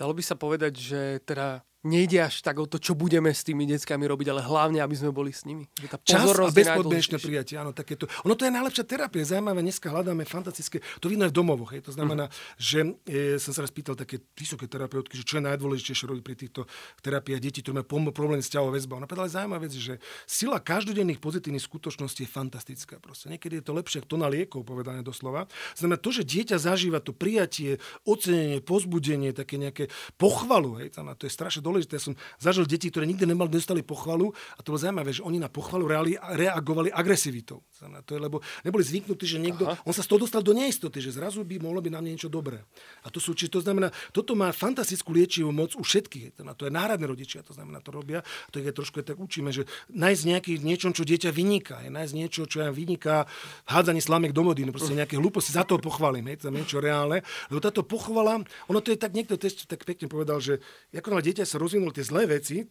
Dalo by sa povedať, že teda nejde až tak o to, čo budeme s tými deckami robiť, ale hlavne, aby sme boli s nimi. Že tá Čas a bezpodmienečné prijatie, áno, takéto. Ono to je najlepšia terapia, zaujímavé, dneska hľadáme fantastické, to vidno aj v domovoch, hej. to znamená, uh-huh. že e, som sa raz pýtal také vysoké terapeutky, že čo je najdôležitejšie robiť pri týchto terapiách detí, ktoré majú problém s ťahovou väzbou. Ona povedala zaujímavá vec, že sila každodenných pozitívnych skutočností je fantastická. Proste. Niekedy je to lepšie ako to na liekov, povedané doslova. Znamená to, že dieťa zažíva to prijatie, ocenenie, pozbudenie, také nejaké pochvalu, hej, to je strašne dôležité. Ja som zažil deti, ktoré nikdy nemali, dostali pochvalu a to bolo zaujímavé, že oni na pochvalu reali, reagovali agresivitou. To je, lebo neboli zvyknutí, že niekto, Aha. on sa z toho dostal do neistoty, že zrazu by mohlo byť na mne niečo dobré. A to sú, či to znamená, toto má fantastickú liečivú moc u všetkých. To je náhradné rodičia, to znamená, to robia. To je trošku tak učíme, že nájsť nejaký niečo, čo dieťa vyniká, je nájsť niečo, čo ja vyniká hádzanie slamiek do modín, proste nejaké hlúposti, za to pochválim, je to niečo reálne. Lebo táto pochvala, ono to je tak, niekto tak pekne povedal, že ako dieťa sa rozvinul tie zlé veci,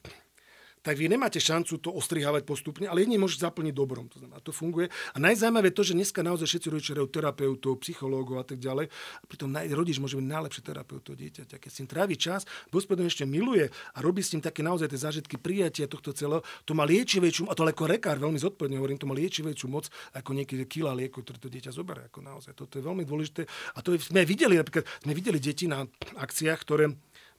tak vy nemáte šancu to ostrihávať postupne, ale jedine môžete zaplniť dobrom. To znamená, to funguje. A najzaujímavé je to, že dneska naozaj všetci rodičia terapeutov, psychológov a tak ďalej. A pritom rodič môže byť najlepší terapeut toho dieťaťa. Keď s tým trávi čas, gospodom ešte miluje a robí s tým také naozaj tie zážitky prijatia tohto celého, to má liečivejšiu, a to ako lekár veľmi zodpovedne hovorím, to má liečivejšiu moc ako niekedy kila liekov, ktoré to dieťa zoberie. Ako naozaj. Toto je veľmi dôležité. A to je, sme videli, napríklad sme videli deti na akciách, ktoré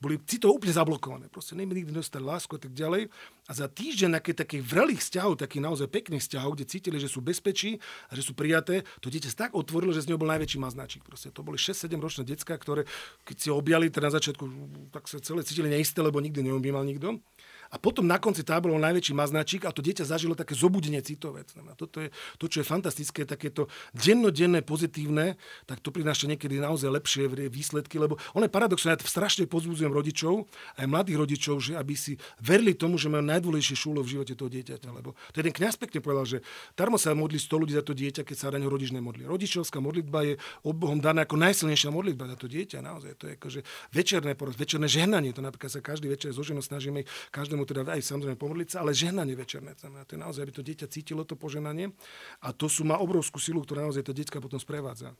boli citovo úplne zablokované. Proste nikdy dostali lásku a tak ďalej. A za týždeň na takých vrelých vzťahov, takých naozaj pekných vzťahov, kde cítili, že sú bezpečí a že sú prijaté, to dieťa tak otvorilo, že z neho bol najväčší maznačík. Proste to boli 6-7 ročné decka, ktoré keď si objali, teda na začiatku tak sa celé cítili neisté, lebo nikdy neobjímal nikto. A potom na konci tábor bol najväčší maznačík a to dieťa zažilo také zobudenie citové. Toto je to, čo je fantastické, takéto dennodenné pozitívne, tak to prináša niekedy naozaj lepšie výsledky, lebo on je paradoxné, ja strašne pozbudzujem rodičov, aj mladých rodičov, že aby si verili tomu, že majú najdôležitejšie šúlo v živote toho dieťaťa. Lebo to jeden kňaz pekne povedal, že darmo sa modlí 100 ľudí za to dieťa, keď sa na ňo rodič nemodlí. Rodičovská modlitba je od Bohom daná ako najsilnejšia modlitba za to dieťa. Naozaj to je akože večerné, večerné žehnanie. To napríklad sa každý večer so ženou snažíme každému mu teda aj samozrejme pomodliť sa, ale žehnanie večerné. Znamená, to je naozaj, aby to dieťa cítilo to poženanie a to sú má obrovskú silu, ktorá naozaj to dieťa potom sprevádza.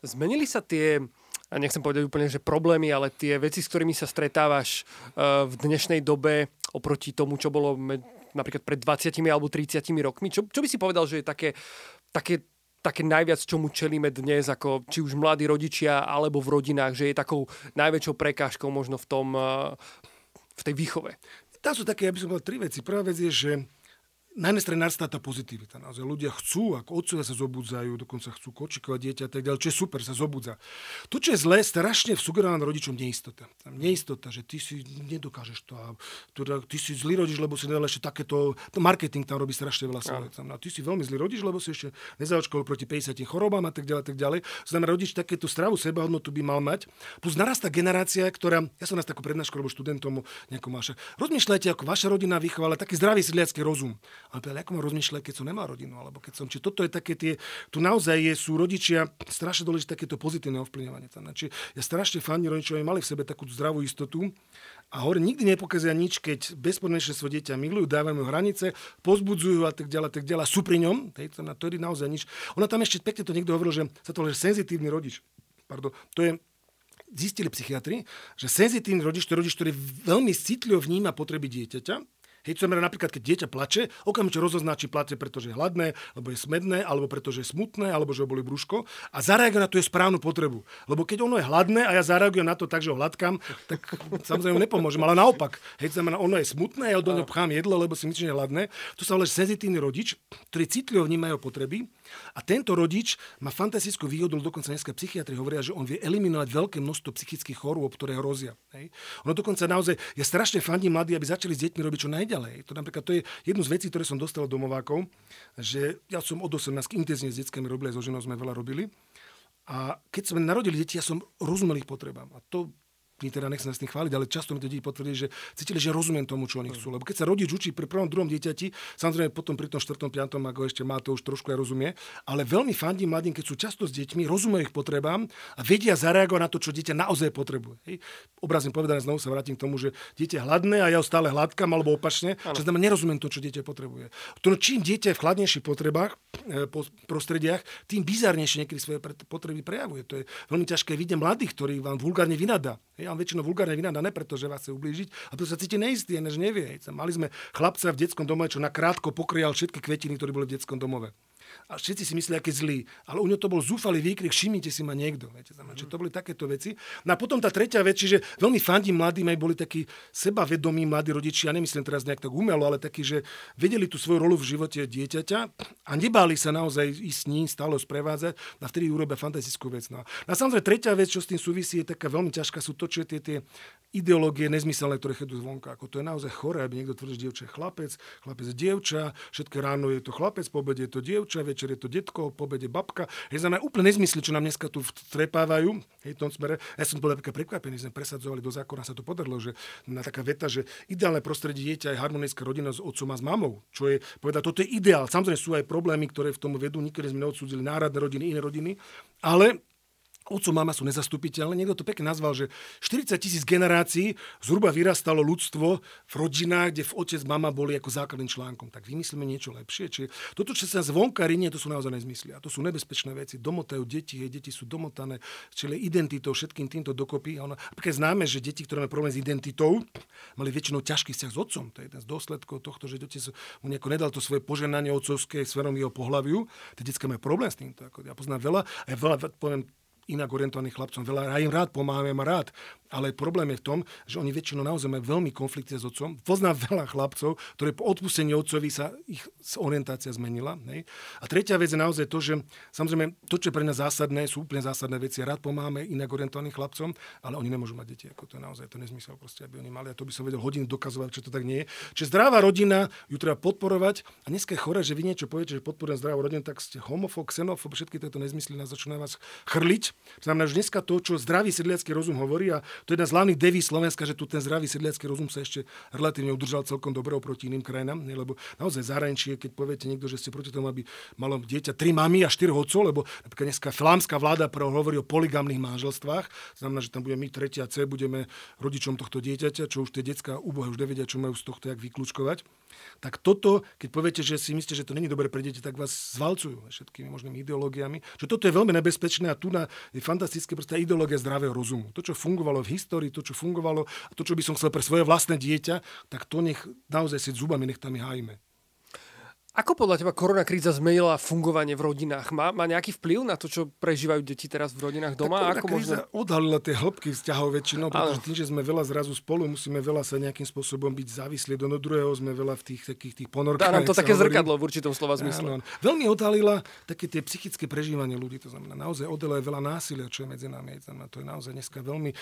Zmenili sa tie a nechcem povedať úplne, že problémy, ale tie veci, s ktorými sa stretávaš uh, v dnešnej dobe oproti tomu, čo bolo med, napríklad pred 20 alebo 30 rokmi. Čo, čo by si povedal, že je také, také, také najviac, čomu čelíme dnes, ako či už mladí rodičia alebo v rodinách, že je takou najväčšou prekážkou možno v tom, uh, v tej výchove? Tam sú také, ja by som povedal, tri veci. Prvá vec je, že na jednej strane narastá tá pozitivita. Naozaj ľudia chcú, ako otcovia sa zobudzajú, dokonca chcú kočikovať dieťa a tak ďalej, čo je super, sa zobudza. To, čo je zlé, strašne sugerované rodičom neistota. Tam neistota, že ty si nedokážeš to a teda, ty si zlý rodič, lebo si nedal ešte takéto, to marketing tam robí strašne veľa svojho. No. Ty si veľmi zlý rodič, lebo si ešte nezaočkoval proti 50 chorobám a tak ďalej, tak ďalej. Znamená, rodič takéto stravú sebahodnotu by mal mať. Plus narastá generácia, ktorá, ja som nás takú prednášku robil študentom nejakom máša. Rozmýšľajte, ako vaša rodina vychovala taký zdravý sedliacký rozum. Ale povedal, ako mám rozmýšľať, keď som nemal rodinu, alebo keď som... Či toto je také tie... Tu naozaj je, sú rodičia strašne dôležité takéto pozitívne ovplyvňovanie. Či ja strašne fani rodičovia mali v sebe takú zdravú istotu, a hovorí, nikdy nepokazia nič, keď bezpodmienečne svoje dieťa milujú, dávajú hranice, pozbudzujú a tak ďalej, tak ďalej, sú pri ňom, hej, to, to je naozaj nič. Ona tam ešte pekne to niekto hovoril, že sa to volá senzitívny rodič. Pardon, to je, zistili psychiatri, že senzitívny rodič, to je rodič, ktorý veľmi citlivo vníma potreby dieťaťa, Hej, to znamená napríklad, keď dieťa plače, okamžite rozozná, či plače, pretože je hladné, alebo je smedné, alebo pretože je smutné, alebo že ho boli brúško a zareaguje na tú správnu potrebu. Lebo keď ono je hladné a ja zareagujem na to tak, že ho hladkám, tak samozrejme nepomôžem. Ale naopak, hej, to znamená, ono je smutné, ja do neho pchám jedlo, lebo si myslím, že je hladné. To sa volá senzitívny rodič, ktorý citlivo vníma jeho potreby a tento rodič má fantastickú výhodu, dokonca dneska psychiatri hovoria, že on vie eliminovať veľké množstvo psychických chorôb, ktoré hrozia. Hej. Ono dokonca naozaj, je strašne fandí mladí, aby začali s deťmi robiť čo najďalej. To napríklad to je jednu z vecí, ktoré som dostal od domovákov, že ja som od 18 intenzívne s deckami robil, aj so ženou sme veľa robili. A keď sme narodili deti, ja som rozumel ich potrebám. A to my teda nechcem s tým chváliť, ale často mi to deti potvrdili, že cítili, že rozumiem tomu, čo oni chcú. Lebo keď sa rodič učí pri prvom, druhom dieťati, samozrejme potom pri tom štvrtom, piatom, ako ešte má, to už trošku aj rozumie, ale veľmi fandím mladým, keď sú často s deťmi, rozumejú ich potrebám a vedia zareagovať na to, čo dieťa naozaj potrebuje. Hej. Obrazne povedané, znovu sa vrátim k tomu, že dieťa je hladné a ja ho stále hladkám, alebo opačne, ano. čo znamená, nerozumiem to, čo dieťa potrebuje. To, čím dieťa je v chladnejších potrebách, e, po prostrediach, tým bizarnejšie niekedy svoje potreby prejavuje. To je veľmi ťažké vidieť mladých, ktorí vám vulgárne vynadá. Ja vám väčšinou vulgárne vynáda, ne preto, že vás chce ublížiť, a to sa cíti neistý, než nevie. Mali sme chlapca v detskom domove, čo nakrátko pokryjal všetky kvetiny, ktoré boli v detskom domove a všetci si mysleli, aký zlý. Ale u ňo to bol zúfalý výkrik, všimnite si ma niekto. Viete, znamená, mm. to boli takéto veci. No a potom tá tretia vec, že veľmi fandím mladým, aj boli takí sebavedomí mladí rodičia, ja nemyslím teraz nejak tak umelo, ale takí, že vedeli tú svoju rolu v živote dieťaťa a nebáli sa naozaj ísť s ním, stále sprevádzať a vtedy urobia fantastickú vec. No. a samozrejme tretia vec, čo s tým súvisí, je taká veľmi ťažká, sú to, čo tie, tie ideológie nezmyselné, ktoré chodú zvonka. Ako to je naozaj choré, aby niekto tvrdí, že dievča je chlapec, chlapec je dievča, všetko ráno je to chlapec, po obede je to dievča, večer je to detko, po obede babka. Je znamená úplne nezmysly, čo nám dneska tu trepávajú. Hej, tom smere. Ja som bol napríklad prekvapený, sme presadzovali do zákona, sa to podarilo, že na taká veta, že ideálne prostredie dieťa je harmonická rodina s otcom a s mamou. Čo je, povedať, toto je ideál. Samozrejme sú aj problémy, ktoré v tom vedú. Nikdy sme neodsúdili národné rodiny, iné rodiny. Ale Otco, mama sú nezastupiteľné. Niekto to pekne nazval, že 40 tisíc generácií zhruba vyrastalo ľudstvo v rodinách, kde v otec, mama boli ako základným článkom. Tak vymyslíme niečo lepšie. Čiže toto, čo sa zvonka rinie, to sú naozaj nezmysly. A to sú nebezpečné veci. Domotajú deti, hej, deti sú domotané, čiže identitou, všetkým týmto dokopy. A ono, napríklad známe, že deti, ktoré majú problém s identitou, mali väčšinou ťažký vzťah s otcom. To je jeden z dôsledkov tohto, že otec mu nejako nedal to svoje poženanie otcovské smerom jeho pohľaviu. Tie detská majú problém s týmto. Ja poznám veľa, a ja veľa, poviem, inak orientovaných chlapcom. Veľa, ja im rád pomáham, a rád, ale problém je v tom, že oni väčšinou naozaj majú veľmi konflikty s otcom. Poznám veľa chlapcov, ktoré po odpustení otcovi sa ich orientácia zmenila. Ne? A tretia vec je naozaj to, že samozrejme to, čo je pre nás zásadné, sú úplne zásadné veci. Rád pomáhame inak orientovaným chlapcom, ale oni nemôžu mať deti. Ako to je naozaj to nezmysel, proste, aby oni mali. A to by som vedel hodiny dokazovať, čo to tak nie je. Čiže zdravá rodina ju treba podporovať. A dneska je chore, že vy niečo poviete, že podporujem zdravú rodinu, tak ste homofób, xenofób, všetky tieto nezmysly nás začínajú vás chrliť. Znamená, že dneska to, čo zdravý sedliacký rozum hovorí, a to je jedna z hlavných deví Slovenska, že tu ten zdravý sedliacký rozum sa ešte relatívne udržal celkom dobre oproti iným krajinám, ne? lebo naozaj zahraničie, keď poviete niekto, že ste proti tomu, aby malo dieťa tri mami a štyri otcov, lebo napríklad dneska flámska vláda hovorí o poligamných manželstvách, znamená, že tam budeme my tretia C, budeme rodičom tohto dieťaťa, čo už tie detská úbohe už nevedia, čo majú z tohto jak vyklúčkovať tak toto, keď poviete, že si myslíte, že to není dobre pre deti, tak vás zvalcujú všetkými možnými ideológiami. Že toto je veľmi nebezpečné a tu na, je fantastické proste ideológia zdravého rozumu. To, čo fungovalo v histórii, to, čo fungovalo a to, čo by som chcel pre svoje vlastné dieťa, tak to nech naozaj si zubami nech tam hájime. Ako podľa teba korona kríza zmenila fungovanie v rodinách? Má, má nejaký vplyv na to, čo prežívajú deti teraz v rodinách doma? Tak Ako kríza možno... odhalila tie hĺbky vzťahov väčšinou, pretože tým, že sme veľa zrazu spolu, musíme veľa sa nejakým spôsobom byť závislí do druhého, sme veľa v tých takých tých ponorkách. Dá nám to také hovorí. zrkadlo v určitom slova zmysle. Áno, áno. Veľmi odhalila také tie psychické prežívanie ľudí, to znamená naozaj odhalila veľa násilia, čo je medzi nami. To je naozaj dneska veľmi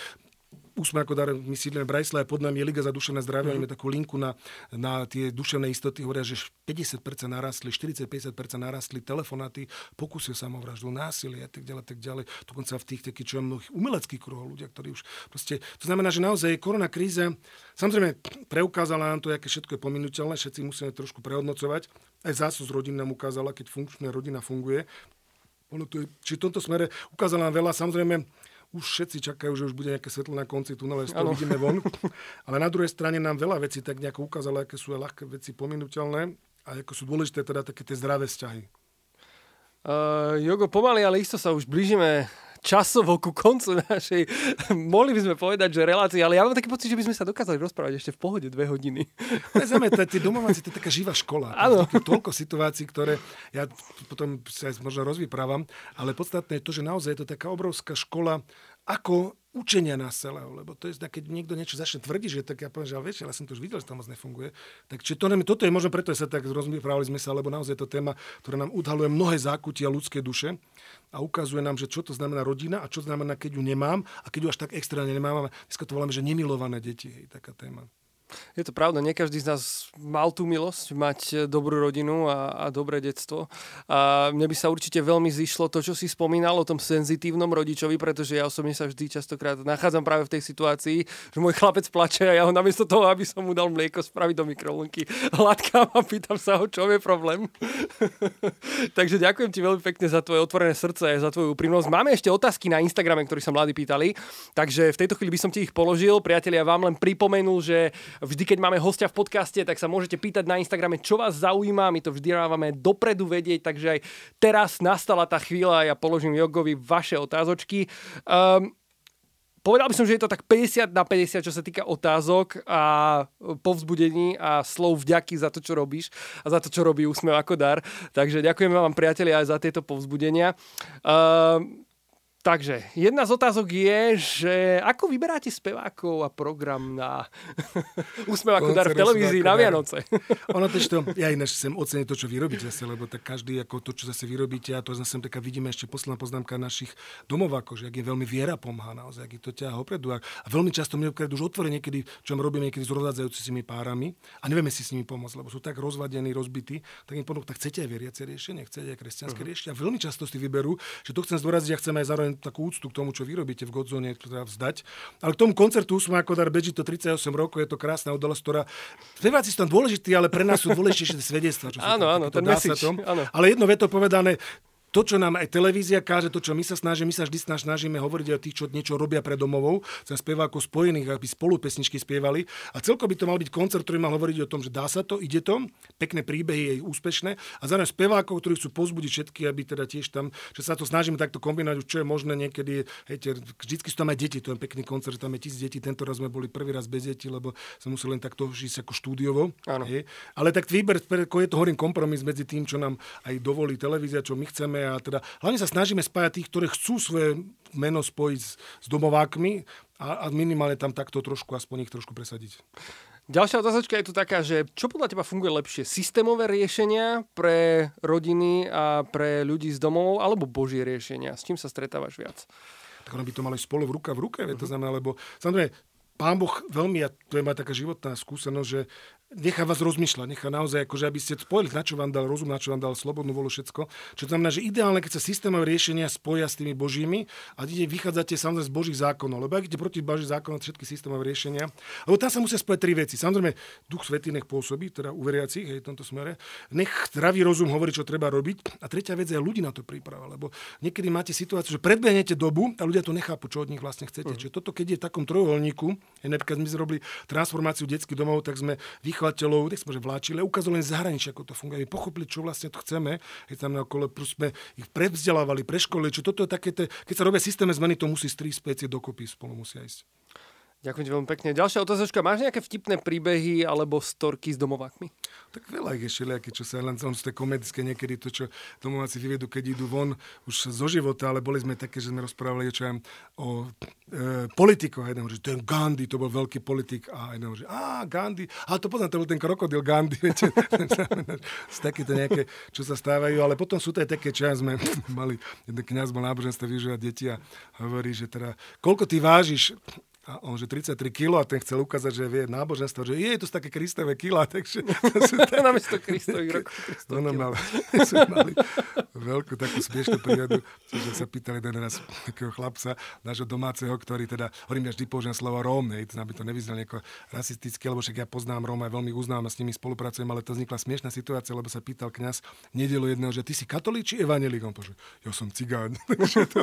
Úsme ako dar, my sídlime v Brajsle, pod nami je Liga za duševné zdravie, mm. máme takú linku na, na tie duševné istoty, hovoria, že 50% narastli, 40-50% narastli telefonáty, pokusy o samovraždu, násilie a tak ďalej, tak ďalej. Dokonca v tých takých, čo mnohých umeleckých kruhov ľudia, ktorí už proste, to znamená, že naozaj korona kríza, samozrejme preukázala nám to, aké všetko je pominuteľné, všetci musíme trošku prehodnocovať. Aj zásus rodín nám ukázala, keď funkčná rodina funguje. Ono to je, či v tomto smere ukázala nám veľa, samozrejme, už všetci čakajú, že už bude nejaké svetlo na konci tunele, z toho vidíme von. Ale na druhej strane nám veľa vecí tak nejako ukázalo, aké sú ľahké veci pominuteľné a ako sú dôležité teda také tie zdravé vzťahy. Uh, Jogo, pomaly, ale isto sa už blížime časovo ku koncu našej, mohli by sme povedať, že relácie, ale ja mám taký pocit, že by sme sa dokázali rozprávať ešte v pohode dve hodiny. Nezame, tie domováci, to je taká živá škola. Áno. Toľko situácií, ktoré ja potom sa možno rozvyprávam, ale podstatné je to, že naozaj je to taká obrovská škola, ako učenia nás celého, lebo to je, keď niekto niečo začne tvrdiť, že tak ja poviem, že ale vieš, ale som to už videl, že to moc nefunguje. Tak či to, toto je možno preto, že sa tak rozprávali sme sa, lebo naozaj je to téma, ktorá nám odhaluje mnohé zákutia ľudskej duše a ukazuje nám, že čo to znamená rodina a čo znamená, keď ju nemám a keď ju až tak extrémne nemám. Dneska to voláme, že nemilované deti, hej, taká téma. Je to pravda, nie každý z nás mal tú milosť mať e, dobrú rodinu a, a dobré detstvo. A mne by sa určite veľmi zišlo to, čo si spomínal o tom senzitívnom rodičovi, pretože ja osobne sa vždy častokrát nachádzam práve v tej situácii, že môj chlapec plače a ja ho namiesto toho, aby som mu dal mlieko, spraviť do mikrovlnky, hladkám a pýtam sa ho, čo je problém. Takže ďakujem ti veľmi pekne za tvoje otvorené srdce za tvoju úprimnosť. Máme ešte otázky na Instagrame, ktoré sa mladí pýtali, takže v tejto chvíli by som ti ich položil. Priatelia, vám len pripomenul, že Vždy, keď máme hostia v podcaste, tak sa môžete pýtať na Instagrame, čo vás zaujíma. My to vždy dávame dopredu vedieť, takže aj teraz nastala tá chvíľa a ja položím Jogovi vaše otázočky. Um, Povedal by som, že je to tak 50 na 50, čo sa týka otázok a povzbudení a slov vďaky za to, čo robíš a za to, čo robí Úsmev ako dar. Takže ďakujeme vám, priatelia, aj za tieto povzbudenia. Um, Takže, jedna z otázok je, že ako vyberáte spevákov a program na Úsmev ako dar v televízii na Vianoce? ono to, ja ináč chcem oceniť to, čo vy robíte zase, lebo tak každý ako to, čo zase vy robíte, a to zase taká vidíme ešte posledná poznámka našich domovákov, že ak je veľmi viera pomáha naozaj, ak je to ťaha opredu. A, veľmi často my už otvorene niekedy, čo robíme niekedy s rozvádzajúcimi párami a nevieme si s nimi pomôcť, lebo sú tak rozvadení, rozbití, tak im ponúk, tak chcete aj veriace riešenie, chcete aj kresťanské uh-huh. riešenie. A veľmi často si vyberú, že to chcem zdôraziť, ja chcem aj zároveň takú úctu k tomu, čo vy robíte v Godzone, teda vzdať. Ale k tomu koncertu sme ako dar beží to 38 rokov, je to krásna udalosť, ktorá... Speváci sú tam dôležití, ale pre nás sú dôležitejšie svedectvá. Čo áno, áno, ten message. Áno. Ale jedno veto povedané, to, čo nám aj televízia káže, to, čo my sa snažíme, my sa vždy snažíme hovoriť o tých, čo niečo robia pre domovou, za spevákov spojených, aby spolu pesničky spievali. A celko by to mal byť koncert, ktorý mal hovoriť o tom, že dá sa to, ide to, pekné príbehy, je úspešné. A zároveň spevákov, ktorí chcú pozbudiť všetky, aby teda tiež tam, že sa to snažíme takto kombinovať, čo je možné niekedy. Hejte, vždycky sú tam aj deti, to je pekný koncert, tam je tisíc detí. Tento raz sme boli prvý raz bez detí, lebo sa museli len takto žiť ako štúdiovo. Ale tak výber, je to horým kompromis medzi tým, čo nám aj dovolí televízia, čo my chceme a teda hlavne sa snažíme spájať tých, ktorí chcú svoje meno spojiť s, s domovákmi a, a minimálne tam takto trošku, aspoň ich trošku presadiť. Ďalšia otázočka je tu taká, že čo podľa teba funguje lepšie? Systémové riešenia pre rodiny a pre ľudí z domov alebo božie riešenia? S čím sa stretávaš viac? Tak ono by to mali spolu v ruka v ruke, uh-huh. to znamená, lebo samozrejme, Pán Boh veľmi, a to je moja taká životná skúsenosť, že nechá vás rozmýšľať, nechá naozaj, akože aby ste spojili, na čo vám dal rozum, na čo vám dal slobodnú volu, všetko. Čo znamená, že ideálne, keď sa systémové riešenia spoja s tými božími a ide, vychádzate samozrejme z božích zákonov, lebo ak idete proti božích zákonov, všetky systémové riešenia, lebo tam sa musia spojiť tri veci. Samozrejme, duch svetý nech pôsobí, teda u veriacich, hej, v tomto smere. Nech zdravý rozum hovorí, čo treba robiť. A tretia vec je ľudí na to príprava, lebo niekedy máte situáciu, že predbehnete dobu a ľudia to nechápu, čo od nich vlastne chcete. Uh-huh. Čiže toto, keď je v takom trojuholníku, napríklad my sme robili transformáciu detských domov, tak sme vychovateľov, nech sme vláčili, ukázali len zahraničie, ako to funguje. My pochopili, čo vlastne to chceme. Keď tam okolo sme ich prevzdelávali, preškolili, čo toto je také, keď sa robia systéme zmeny, to musí strí specie dokopy, spolu musia ísť. Ďakujem ti veľmi pekne. Ďalšia otázočka. Máš nejaké vtipné príbehy alebo storky s domovákmi? Tak veľa ich je všelijaké, čo sa len sú tie komedické niekedy, to, čo domováci vyvedú, keď idú von už zo života, ale boli sme také, že sme rozprávali čo aj o e, politikoch. Jeden že ten Gandhi, to bol veľký politik. A jeden že a Gandhi, ale to poznám, to bol ten krokodil Gandhi. Viete, sú takéto nejaké, čo sa stávajú, ale potom sú to aj také, čo sme mali, jeden kniaz bol náboženstvo využívať deti a hovorí, že teda, koľko ty vážiš? A on, že 33 kg a ten chcel ukázať, že vie náboženstvo, že je to také kristové kila, takže... Sú Namiesto kristových rokov. Ono mal, mali veľkú takú smiešnú prírodu, že sa pýtali jeden raz takého chlapca, nášho domáceho, ktorý teda, hovorím, ja vždy použijem slovo Róm, hej, aby to nevyznal nejako rasisticky, lebo však ja poznám Róm aj veľmi uznám a s nimi spolupracujem, ale to vznikla smiešná situácia, lebo sa pýtal kňaz nedelu jedného, že ty si katolík či evangelík? On povedal, ja som cigán. to,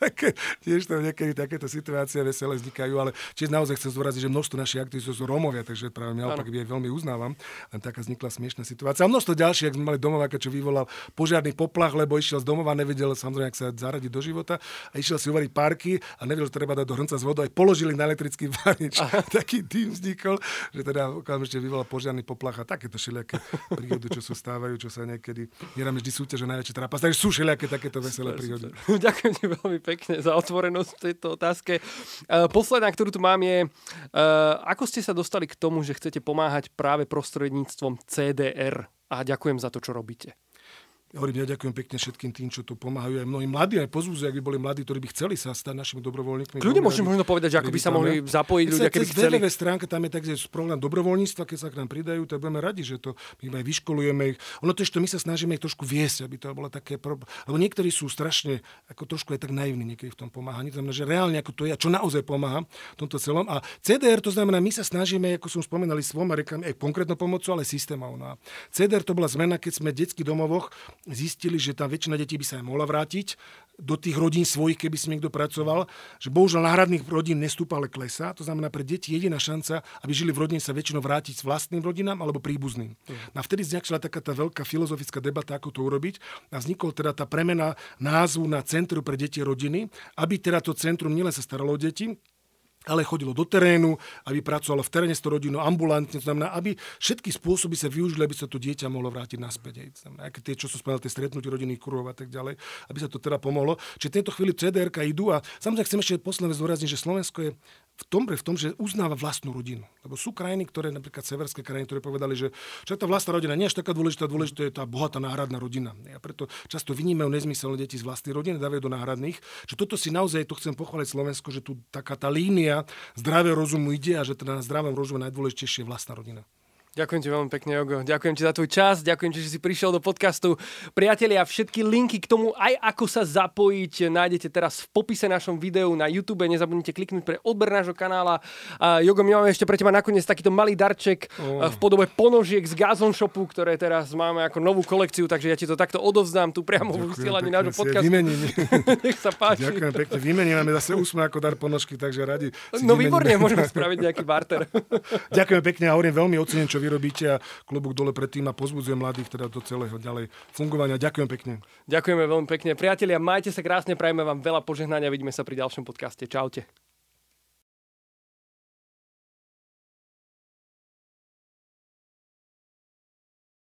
také, tiež to niekedy takéto situácie veselé vznikajú, ale tiež naozaj chcem zdôraziť, že množstvo našich aktivistov sú Rómovia, takže práve naopak aj veľmi uznávam. Len taká vznikla smiešná situácia. A množstvo ďalších, ak sme mali domováka, čo vyvolal požiarný poplach, lebo išiel z domova, nevedel samozrejme, ak sa zaradiť do života a išiel si uvariť párky a nevedel, že treba dať do hrnca s vodou, aj položili na elektrický varič. Taký tým vznikol, že teda okamžite vyvolal požiarný poplach a takéto všelijaké príhody, čo sú stávajú, čo sa niekedy neráme vždy súťaž najväčšie trápas. Takže sú všelijaké takéto veselé príhody. Ďakujem ti veľmi pekne za otvorenosť v tejto otázke. Uh, posledná, ktorú tu mám, je, uh, ako ste sa dostali k tomu, že chcete pomáhať práve prostredníctvom CDR a ďakujem za to, čo robíte. Ja hovorím, ja ďakujem pekne všetkým tým, čo tu pomáhajú. Aj mnohí mladí, aj pozúzi, ak by boli mladí, ktorí by chceli sa stať našimi dobrovoľníkmi. Kľudne môžem možno povedať, že ako by sa mohli zapojiť ľudia, keby chceli. www stránka, tam je tak, že program dobrovoľníctva, keď sa k nám pridajú, tak budeme radi, že to my aj vyškolujeme ich. Ono to ešte my sa snažíme ich trošku viesť, aby to bolo také, lebo niektorí sú strašne ako trošku aj tak naivní niekedy v tom pomáhaní. To znamená, že reálne ako to je, čo naozaj pomáha v tomto celom. A CDR to znamená, my sa snažíme, ako som spomínali, s dvoma rekami, aj konkrétnou pomocou, ale systémov. No CDR to bola zmena, keď sme v detských domovoch zistili, že tá väčšina detí by sa aj mohla vrátiť do tých rodín svojich, keby si niekto pracoval, že bohužiaľ náhradných rodín nestúpa, ale klesá. To znamená, pre deti jediná šanca, aby žili v rodine, sa väčšinou vrátiť s vlastným rodinám alebo príbuzným. Mm. A vtedy začala taká tá veľká filozofická debata, ako to urobiť. A vznikol teda tá premena názvu na Centrum pre deti rodiny, aby teda to centrum nielen sa staralo o deti, ale chodilo do terénu, aby pracovalo v teréne s tou rodinou ambulantne, to znamená, aby všetky spôsoby sa využili, aby sa to dieťa mohlo vrátiť naspäť. To znamená, tie, čo som spomenul, tie stretnutie rodinných kruhov a tak ďalej, aby sa to teda pomohlo. Čiže v tejto chvíli CDR idú a samozrejme chcem ešte posledné zdôrazniť, že Slovensko je v tom, v tom, že uznáva vlastnú rodinu. Lebo sú krajiny, ktoré, napríklad severské krajiny, ktoré povedali, že čo tá vlastná rodina nie je až taká dôležitá, dôležitá je tá bohatá náhradná rodina. A preto často vynímajú nezmyselné deti z vlastnej rodiny, dávajú do náhradných. Čo toto si naozaj, to chcem pochváliť Slovensko, že tu taká tá línia zdravého rozumu ide a že teda na zdravom rozumu najdôležitejšie je vlastná rodina. Ďakujem ti veľmi pekne, Jogo. Ďakujem ti za tvoj čas, ďakujem ti, že si prišiel do podcastu. Priatelia, všetky linky k tomu, aj ako sa zapojiť, nájdete teraz v popise našom videu na YouTube. Nezabudnite kliknúť pre odber nášho kanála. A Jogo, my máme ešte pre teba nakoniec takýto malý darček oh. v podobe ponožiek z Gazon Shopu, ktoré teraz máme ako novú kolekciu, takže ja ti to takto odovzdám tu priamo vo vysielaní nášho podcastu. Nech sa páči. Ďakujem pekne. Vymeníme zase úsme ako dar ponožky, takže radi. No výborne, môžeme spraviť nejaký barter. ďakujem pekne a hovorím veľmi ocením, čo vy robíte a klobúk dole pred tým a pozbudzujem mladých teda do celého ďalej fungovania. Ďakujem pekne. Ďakujeme veľmi pekne. Priatelia, majte sa krásne, prajeme vám veľa požehnania, vidíme sa pri ďalšom podcaste. Čaute.